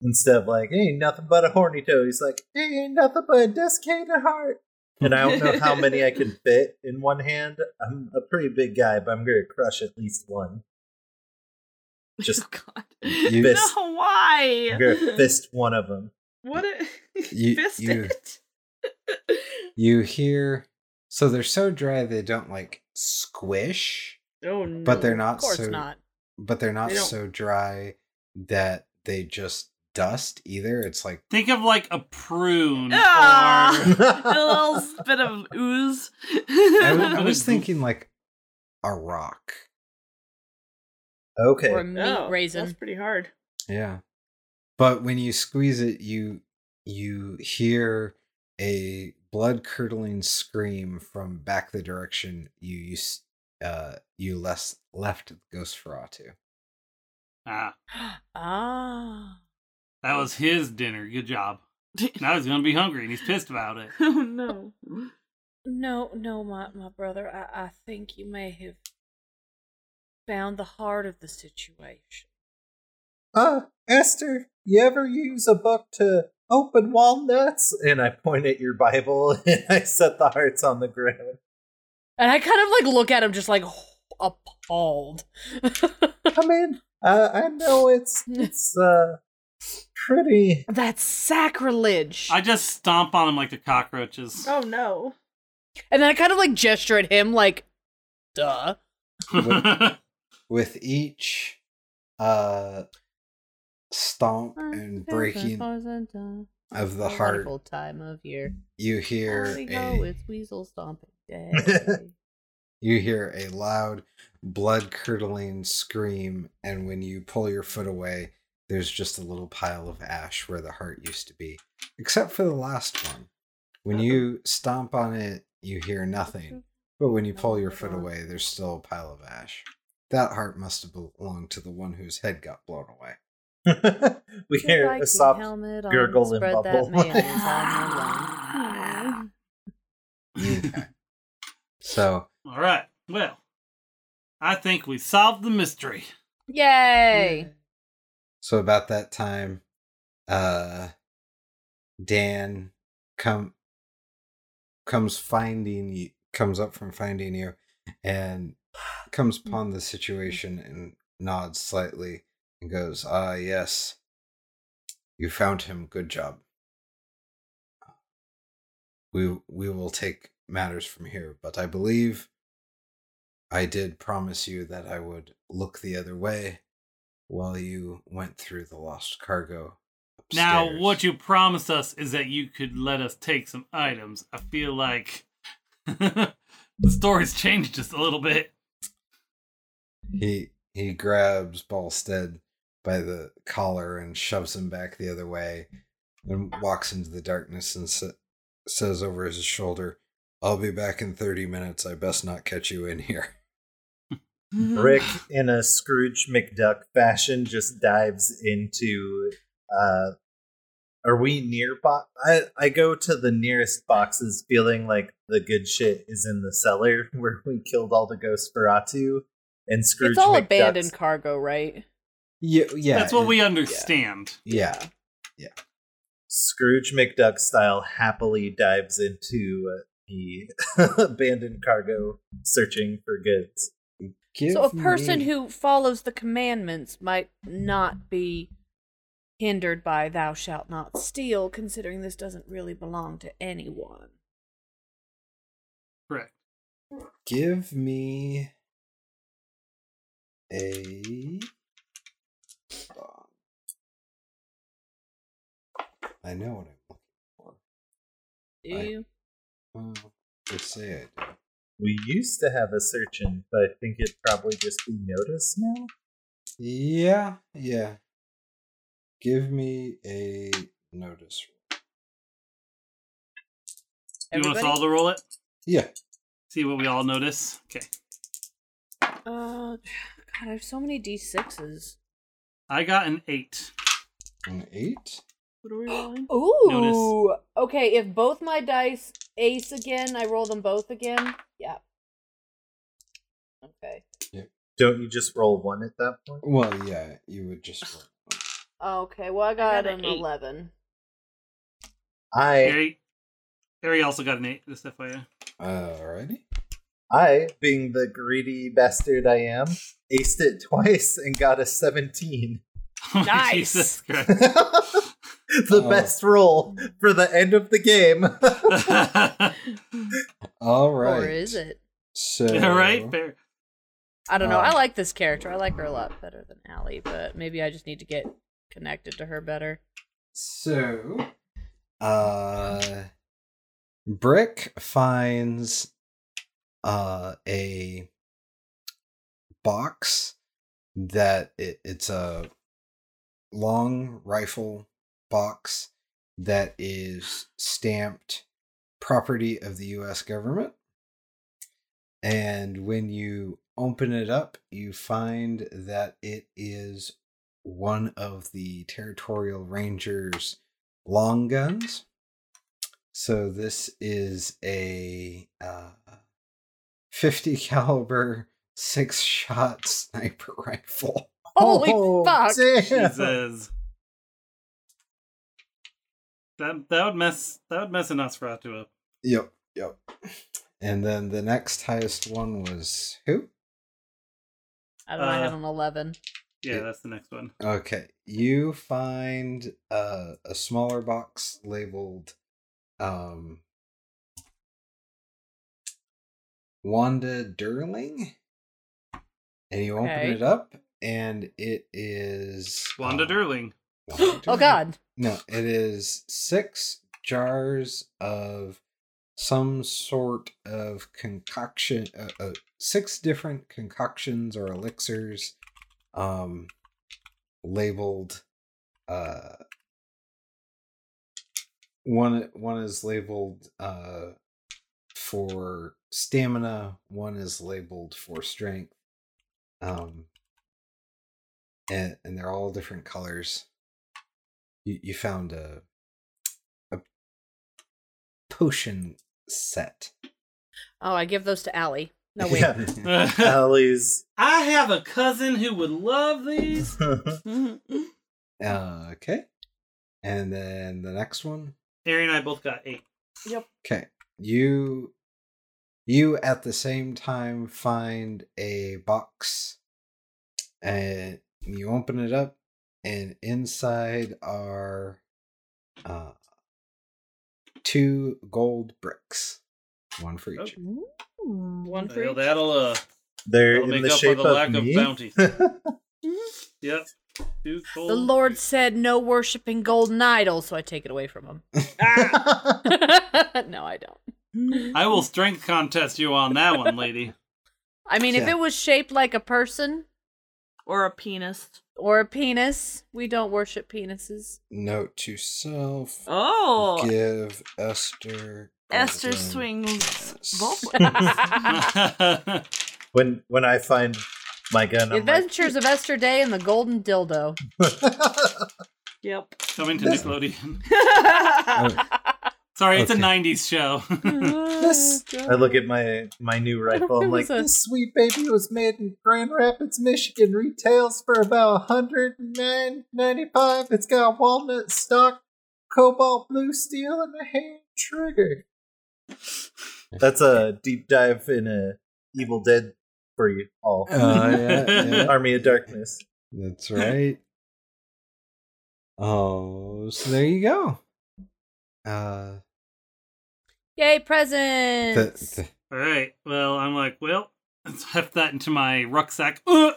instead of like, ain't nothing but a horny toe, he's like, ain't nothing but a desiccated heart. And I don't know how many I can *laughs* fit in one hand. I'm a pretty big guy, but I'm gonna crush at least one. Just oh *laughs* God. You- Fist. no, why? I'm gonna fist one of them. What? A, You- fist you- it. You hear, so they're so dry they don't like squish, Oh no. but they're Of not course so, not. but they're not They so dry that they just dust either. It's like Think of like a prune Ah, or *laughs* a little bit of ooze. I, w- I *laughs* was thinking like a rock. Okay. Or a meat Oh, raisin. That's pretty hard. Yeah. But when you squeeze it, you you hear a blood curdling scream from back the direction you used uh you less left Ghost Feratu. ah, *gasps* Ah. that was his dinner. Good job. *laughs* Now he's gonna be hungry and he's pissed about it. *laughs* oh no. No, no, my, my brother. I, I think you may have found the heart of the situation. Uh, Esther, you ever use a book to open walnuts? And I point at your Bible *laughs* and I set the hearts on the ground. And I kind of like look at him just like appalled. *laughs* Come in. Uh, I know it's *laughs* it's uh pretty. That's sacrilege. I just stomp on him like the cockroaches. Oh no. and then I kind of like gesture at him like, duh. *laughs* With each uh stomp and breaking of the heart, time of year. you hear Howdy ho, a it's weasel stomping day. *laughs* you hear a loud blood curdling scream and when you pull your foot away there's just a little pile of ash where the heart used to be except for the last one. When oh. you stomp on it you hear nothing *laughs* but when you oh pull your foot away there's still a pile of ash. That heart must have belonged to the one whose head got blown away. *laughs* We Good hear Viking a soft helmet on, gurgle and spread bubble. That mayonnaise on your lung. okay. So All right. Well, I think we solved the mystery. Yay! So about that time, uh Dan come comes finding you comes up from finding you and comes upon the situation and nods slightly and goes, Ah yes. You found him, good job. We we will take matters from here, but I believe I did promise you that I would look the other way while you went through the lost cargo. Now, what you promised us is that you could let us take some items. I feel like *laughs* the story's changed just a little bit. he he grabs Balstead by the collar and shoves him back the other way, and walks into the darkness and sa- says over his shoulder, "I'll be back in thirty minutes. I best not catch you in here." *laughs* *laughs* Rick, in a Scrooge McDuck fashion, just dives into. Uh, are we near? Bo- I I go to the nearest boxes, feeling like the good shit is in the cellar *laughs* where we killed all the ghost Feratu, and Scrooge. it's all McDuck's- abandoned cargo, right? Yeah, yeah. That's what it- we understand. Yeah, yeah. Scrooge McDuck style happily dives into uh, the *laughs* abandoned cargo, searching for goods. Give so a person me- who follows the commandments might not be hindered by "Thou shalt not steal," considering this doesn't really belong to anyone. Correct. give me a. hold on. I know what I'm looking for. Do I- you? Let's say I do. We used to have a searching, but I think it'd probably just be noticed now. Yeah, yeah. Give me a notice. You want us all to roll it? Yeah. See what we all notice? Okay. Uh, God, I have so many d sixes. I got an eight. An eight? What are we rolling? Ooh. Okay, if both my dice ace again, I roll them both again. Yeah. Okay. Don't you just roll one at that point? Well, yeah, you would just roll. Okay. Well, I got, got an an eight. eleven. I Harry, Harry also got an eight. This FYI. Alrighty. I, being the greedy bastard I am, aced it twice and got a seventeen. *laughs* Oh, nice. *laughs* Jesus *laughs* Christ. the Oh. best roll for the end of the game. *laughs* *laughs* All right. Or is it? So, All right, fair. I don't know. I Um, like this character. I like her a lot better than Allie, but maybe I just need to get connected to her better. So, uh, Brick finds uh a box that it, it's a long rifle box that is stamped property of the US government. And when you open it up, you find that it is one of the Territorial Rangers long guns. So this is a uh, 50 caliber six shot sniper *laughs* rifle. Holy Oh, fuck! damn. Jesus. That that would mess that would mess a Nosferatu up. Yep, yep. And then the next highest one was who? I don't know. I had an eleven. Yeah, Yeah. that's the next one. Okay, you find uh, a smaller box labeled um, Wanda Durling, and you open it up, and it is Wanda Durling. Wanda *laughs* oh God! No, it is six jars of some sort of concoction, uh, uh, six different concoctions or elixirs, um, labeled. Uh, one one is labeled uh for stamina. One is labeled for strength. Um, and and they're all different colors you, you found a a potion set. Oh, I give those to Allie. No *laughs* wait. Yeah. *laughs* Allie's. I have a cousin who would love these. Uh, *laughs* okay. And then the next one. Harry and I both got eight. Yep. Okay. You you at the same time find a box and you open it up and inside are uh two gold bricks. One for each. One for Well, each. that'll uh They're That'll in make the up for shape the of lack of me. bounty. *laughs* Yep. The. Lord said no worshiping golden idols, so I take it away from him. *laughs* *laughs* no, I don't. I will strength contest you on that one, lady. I mean, if it was shaped like a person or a penis. Or a penis, we don't worship penises. Note to self. Oh, Give Esther. Esther golden swings yes. both ways. *laughs* when when I find my gun, The I'm like, Adventures of Esther Day and the Golden Dildo. *laughs* yep. Coming to Nickelodeon. Sorry, it's a '90s show. *laughs* this. I look at my my new rifle. I'm like, a- this sweet baby was made in Grand Rapids, Michigan. Retails for about 109.95. It's got walnut stock, cobalt blue steel, and a hand trigger. That's a deep dive in a Evil Dead for you all. Uh, yeah, yeah. *laughs* Army of Darkness. That's right. Oh, so there you go. Uh, Yay, the, presents! the, All right. Well, I'm like, well, *laughs* let's heft that into my rucksack. Ugh!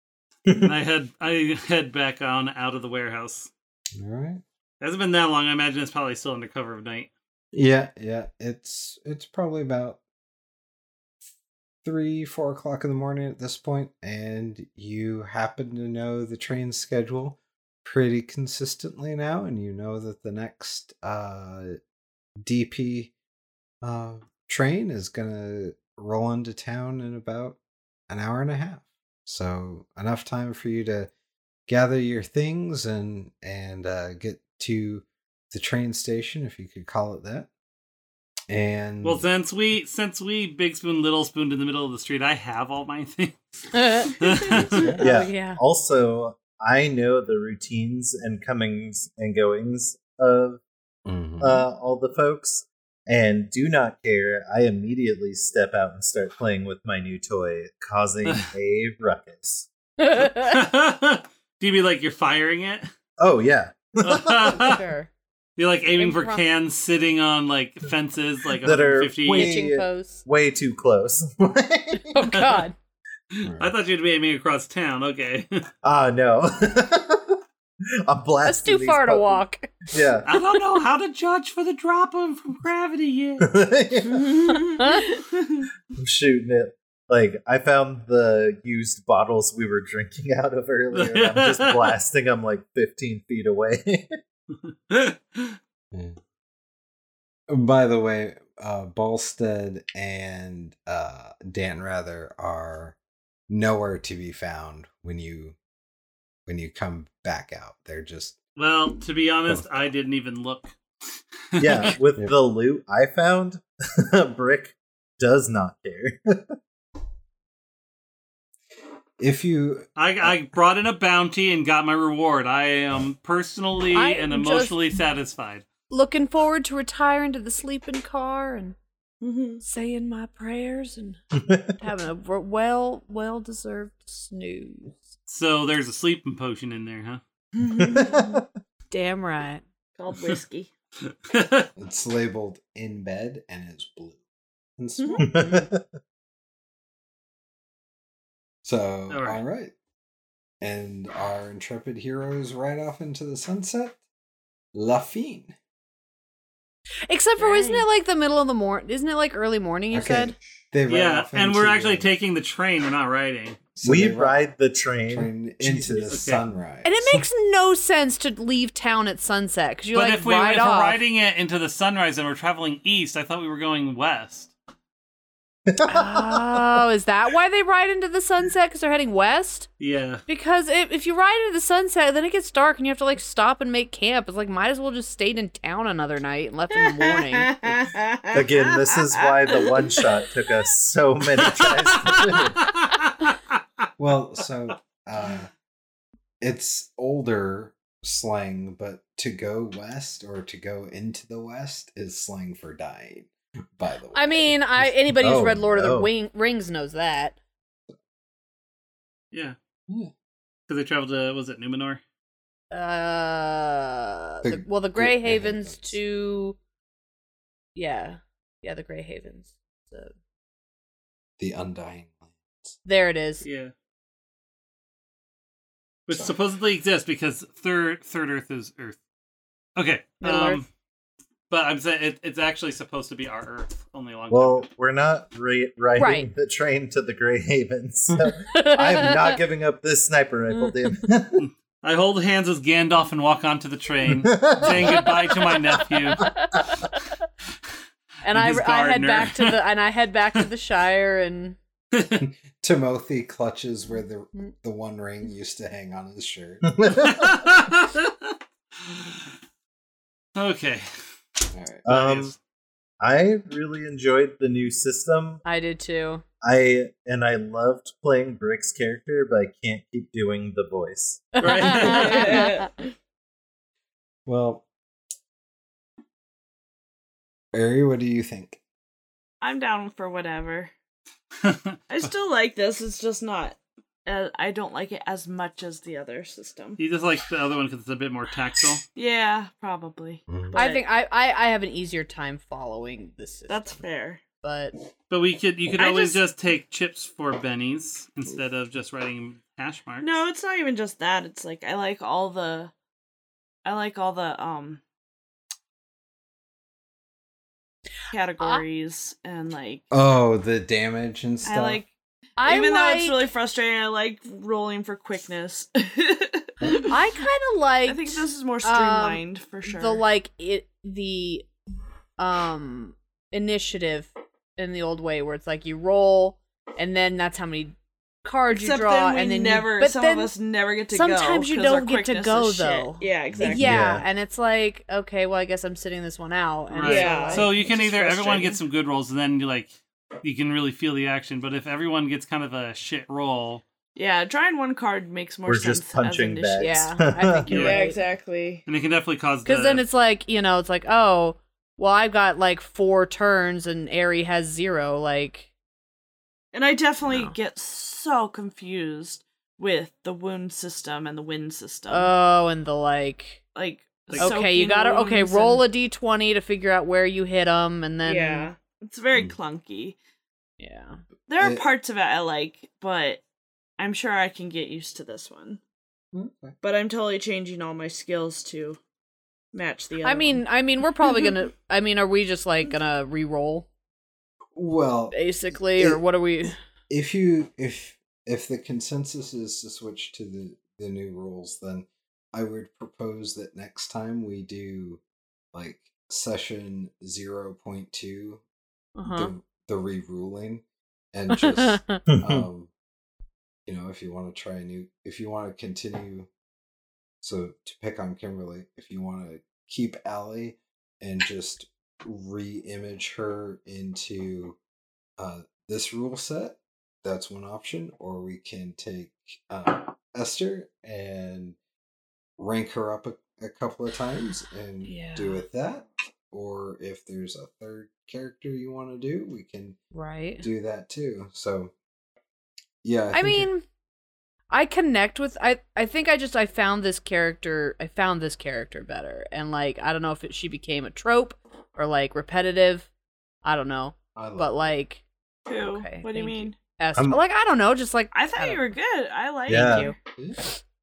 *laughs* and I head I head back on out of the warehouse. all right. hasn't been that long. I imagine it's probably still under cover of night. Yeah, yeah. It's it's probably about three, four o'clock in the morning at this point, and you happen to know the train schedule pretty consistently now, and you know that the next uh, DP uh, train is gonna roll into town in about an hour and a half. So enough time for you to gather your things and and uh, get to the train station, if you could call it that. And Well, since we since we big spoon little spooned in the middle of the street, I have all my *laughs* things. *laughs* Yeah. Oh, yeah. Also, I know the routines and comings and goings of Mhm. uh, all the folks and do not care. I immediately step out and start playing with my new toy, causing *laughs* a ruckus. *laughs* Do you mean like you're firing it? Oh, yeah. *laughs* sure. You're like aiming for cans sitting on like fences, like That are 150. way- Pitching pose. Way too close. Oh, God. I thought you'd be aiming across town. Okay. Ah, no. I'm blasting. That's too these far to walk. Yeah. *laughs* I don't know how to judge for the drop of from gravity yet. *laughs* I'm shooting it. Like I found the used bottles we were drinking out of earlier. I'm just *laughs* blasting them like 15 feet away. By the way, uh, Balstead and uh, Dan Rather are nowhere to be found when you when you come back out. They're just well, to be honest, *laughs* I didn't even look. yeah, *laughs* with Yeah. the loot I found, *laughs* Brick does not care. if you I, I brought in a bounty and got my reward. I am personally I and am just- emotionally satisfied. Looking forward to retiring to the sleeping car and mm-hmm. saying my prayers and having a well well deserved snooze. So there's a sleeping potion in there, huh? Mm-hmm. *laughs* Damn right. Called whiskey. *laughs* it's labeled in bed and it's blue and mm-hmm. small. So All right. all right. And our intrepid heroes ride off into the sunset. La Fine. Except for isn't it like the middle of the morning? Isn't it like early morning? You Okay. said. They yeah, and we're actually the- taking the train. We're not riding. So we ride the train, train into the Jesus. sunrise. And it makes no sense to leave town at sunset because you but like if we ride if we're riding it into the sunrise and we're traveling east, I thought we were going west. oh, *laughs* is that why they ride into the sunset? Because they're heading west. Yeah. Because if, if you ride into the sunset, then it gets dark and you have to like stop and make camp. It's like might as well just stayed in town another night and left in the morning. Again, this is why the one shot took us so many tries to finish. *laughs* Well, so uh it's older slang, but to go west or to go into the west is slang for dying. By the way, I mean, I *laughs* anybody who's Oh, read Lord of the Wing, Rings knows that. Yeah. Yeah. Because they traveled to was it Numenor? Uh, The the, well, the Grey Grey Havens Havens. to, yeah, yeah, the Grey Havens. So, the undying lands. there it is. Yeah. Which Sorry. supposedly exists because third third Earth is Earth. Okay. Middle um, Earth. But I'm saying it, it's actually supposed to be our Earth only long. Well, we're not re- riding Right. the train to the Grey Havens. *laughs* So *laughs* I am not giving up this sniper rifle, damn. *laughs* I hold hands with Gandalf and walk onto the train, saying goodbye to my nephew. And I, his I head back to the and I head back to the Shire and *laughs* Timothy clutches where the the one ring used to hang on his shirt. *laughs* okay. All right. um, I really enjoyed the new system. I did too. I and I loved playing Brick's character, but I can't keep doing the voice. Right. *laughs* Well, Ari, what do you think? I'm down for whatever. *laughs* I still like this. It's just not. Uh, I don't like it as much as the other system. You just like the other one because it's a bit more tactile. *laughs* Yeah, probably. Mhm. I think I, I I have an easier time following this system. that's fair. but But we could you could I always just- just... take chips for bennies instead of just writing hash marks. No, it's not even just that. It's like I like all the, I like all the um categories and like Oh, the damage and stuff. I like. I even though it's really frustrating, I like rolling for quickness. *laughs* I kind of like I think this is more streamlined for sure. the like it the um initiative in the old way where it's like you roll and then that's how many cards Except you draw then we and then you- never. but some then of us never get to go. sometimes you 'cause our don't get to go is shit. though Yeah, exactly. yeah, Yeah. and it's like okay well i guess i'm sitting this one out and Right. Yeah. So you can either everyone gets some good rolls and then you like you can really feel the action. But if everyone gets kind of a shit roll, Yeah, drawing one card makes more We're sense. just punching as initi- bags. yeah i think *laughs* you're Yeah, right exactly. and it can definitely cause because the, then it's like you know it's like oh well i've got like four turns and Ari has zero like And I definitely No. get so confused with the wound system and the wind system. oh and the like like okay you gotta okay roll a d20 to figure out where you hit them and then yeah, it's very Hmm. clunky. yeah There are It- parts of it I like, but I'm sure I can get used to this one. Okay. But I'm totally changing all my skills to match the other I mean, one. I mean, we're probably gonna. *laughs* I mean, are we just like gonna re-roll Well, basically, or what are we? if you if if the consensus is to switch to the the new rules, then I would propose that next time we do like session zero point two, Uh-huh. the the re-ruling, and just *laughs* um, you know, if you want to try a new, if you want to continue, so to pick on Kimberly, if you want to keep Allie and just re-image her into uh, this rule set, that's one option. Or we can take uh, Esther and rank her up a, a couple of times and do with that. Or if there's a third character you want to do, we can right. do that too. So, yeah, I, think it- mean, I connect with. I I think I just I found this character. I found this character better, and like I don't know if it, she became a trope or like repetitive. I don't know, I love but like Who? okay, what do you thank mean? Esther, I'm- like I don't know, just like I thought don't- you were good. I like Yeah. you. Yeah.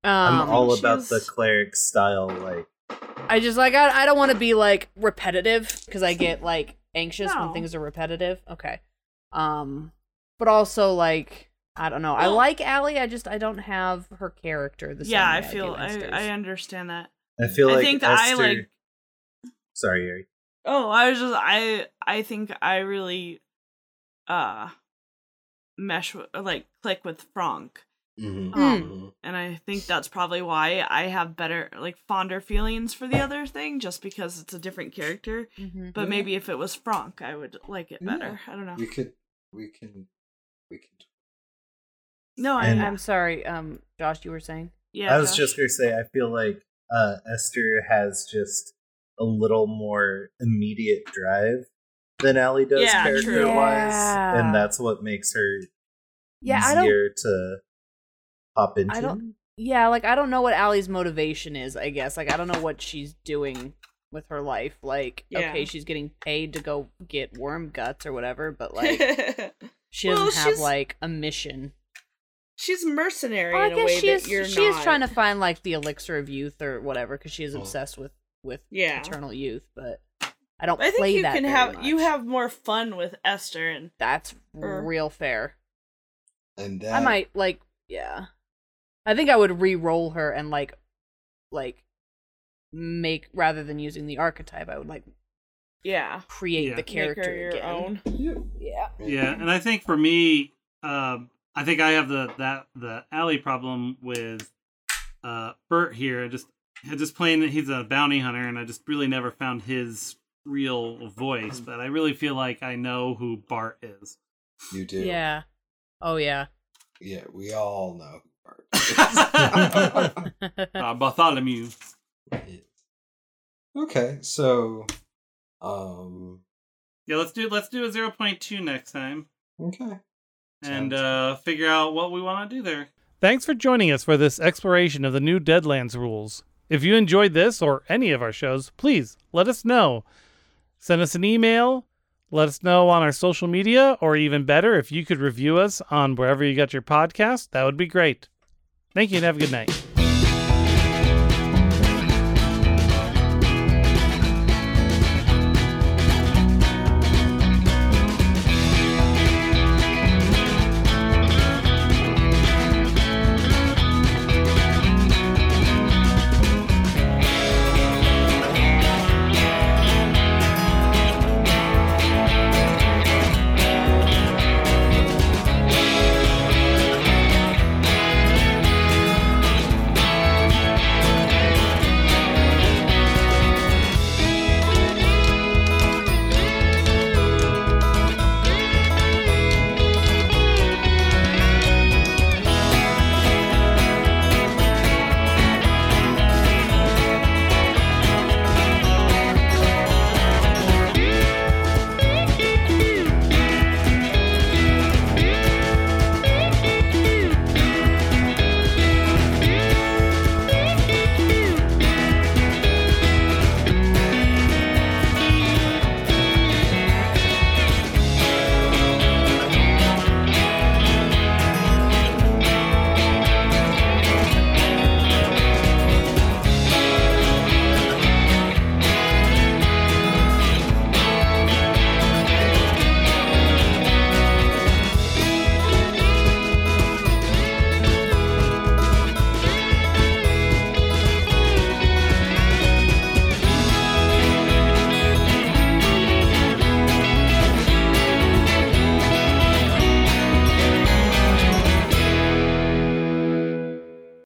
I'm Um, all she's- about the cleric style, like I just like I, I don't want to be like repetitive because I get like anxious No. when things are repetitive. Okay. Um but also like I don't know. I like Allie, I just I don't have her character the same Yeah, I feel do I, I understand that. I feel I like think that I like Sorry, Yuri. Oh, I was just I I think I really uh mesh like click with Frank. Mhm, Mm. mhm. And I think that's probably why I have better like fonder feelings for the other thing just because it's a different character. Mhm. But Yeah. maybe if it was Frank, I would like it Yeah. better. I don't know. We could, we can, we can. No, I And- I'm sorry, um Josh, you were saying? yeah. I was Josh. just gonna say, I feel like uh, Esther has just a little more immediate drive than Allie does Yeah, character true. wise, Yeah. and that's what makes her Yeah, I don't easier to hop into. I don't Yeah, like I don't know what Allie's motivation is, I guess. Like I don't know what she's doing with her life. Like, Yeah. okay, she's getting paid to go get worm guts or whatever, but *laughs* like she doesn't Well, have like a mission. she's mercenary Well, I in a guess way she is that you're she is trying to find like the elixir of youth or whatever because she is obsessed with with Yeah. eternal youth, but I don't I think play you that can very have you have more fun with Esther and That's or- real fair. And that I might like yeah. I think I would re-roll her and like like make rather than using the archetype, I would like yeah, create Yeah. the character make her your again. own. Yeah. Yeah, and I think for me, um, I think I have the that the Allie problem with uh, Bert here. I just just playing that he's a bounty hunter, and I just really never found his real voice. But I really feel like I know who Bart is. you do. Yeah. Oh yeah. Yeah, we all know. who Bart *laughs* is. Uh, Bartholomew. Okay, so, um, Yeah, let's do let's do a zero point two next time, okay. and Sounds uh, figure out what we want to do there. Thanks for joining us for this exploration of the new Deadlands rules. If you enjoyed this or any of our shows, please let us know. Send us an email, let us know on our social media, or even better, if you could review us on wherever you got your podcast, that would be great. Thank you and have a good night.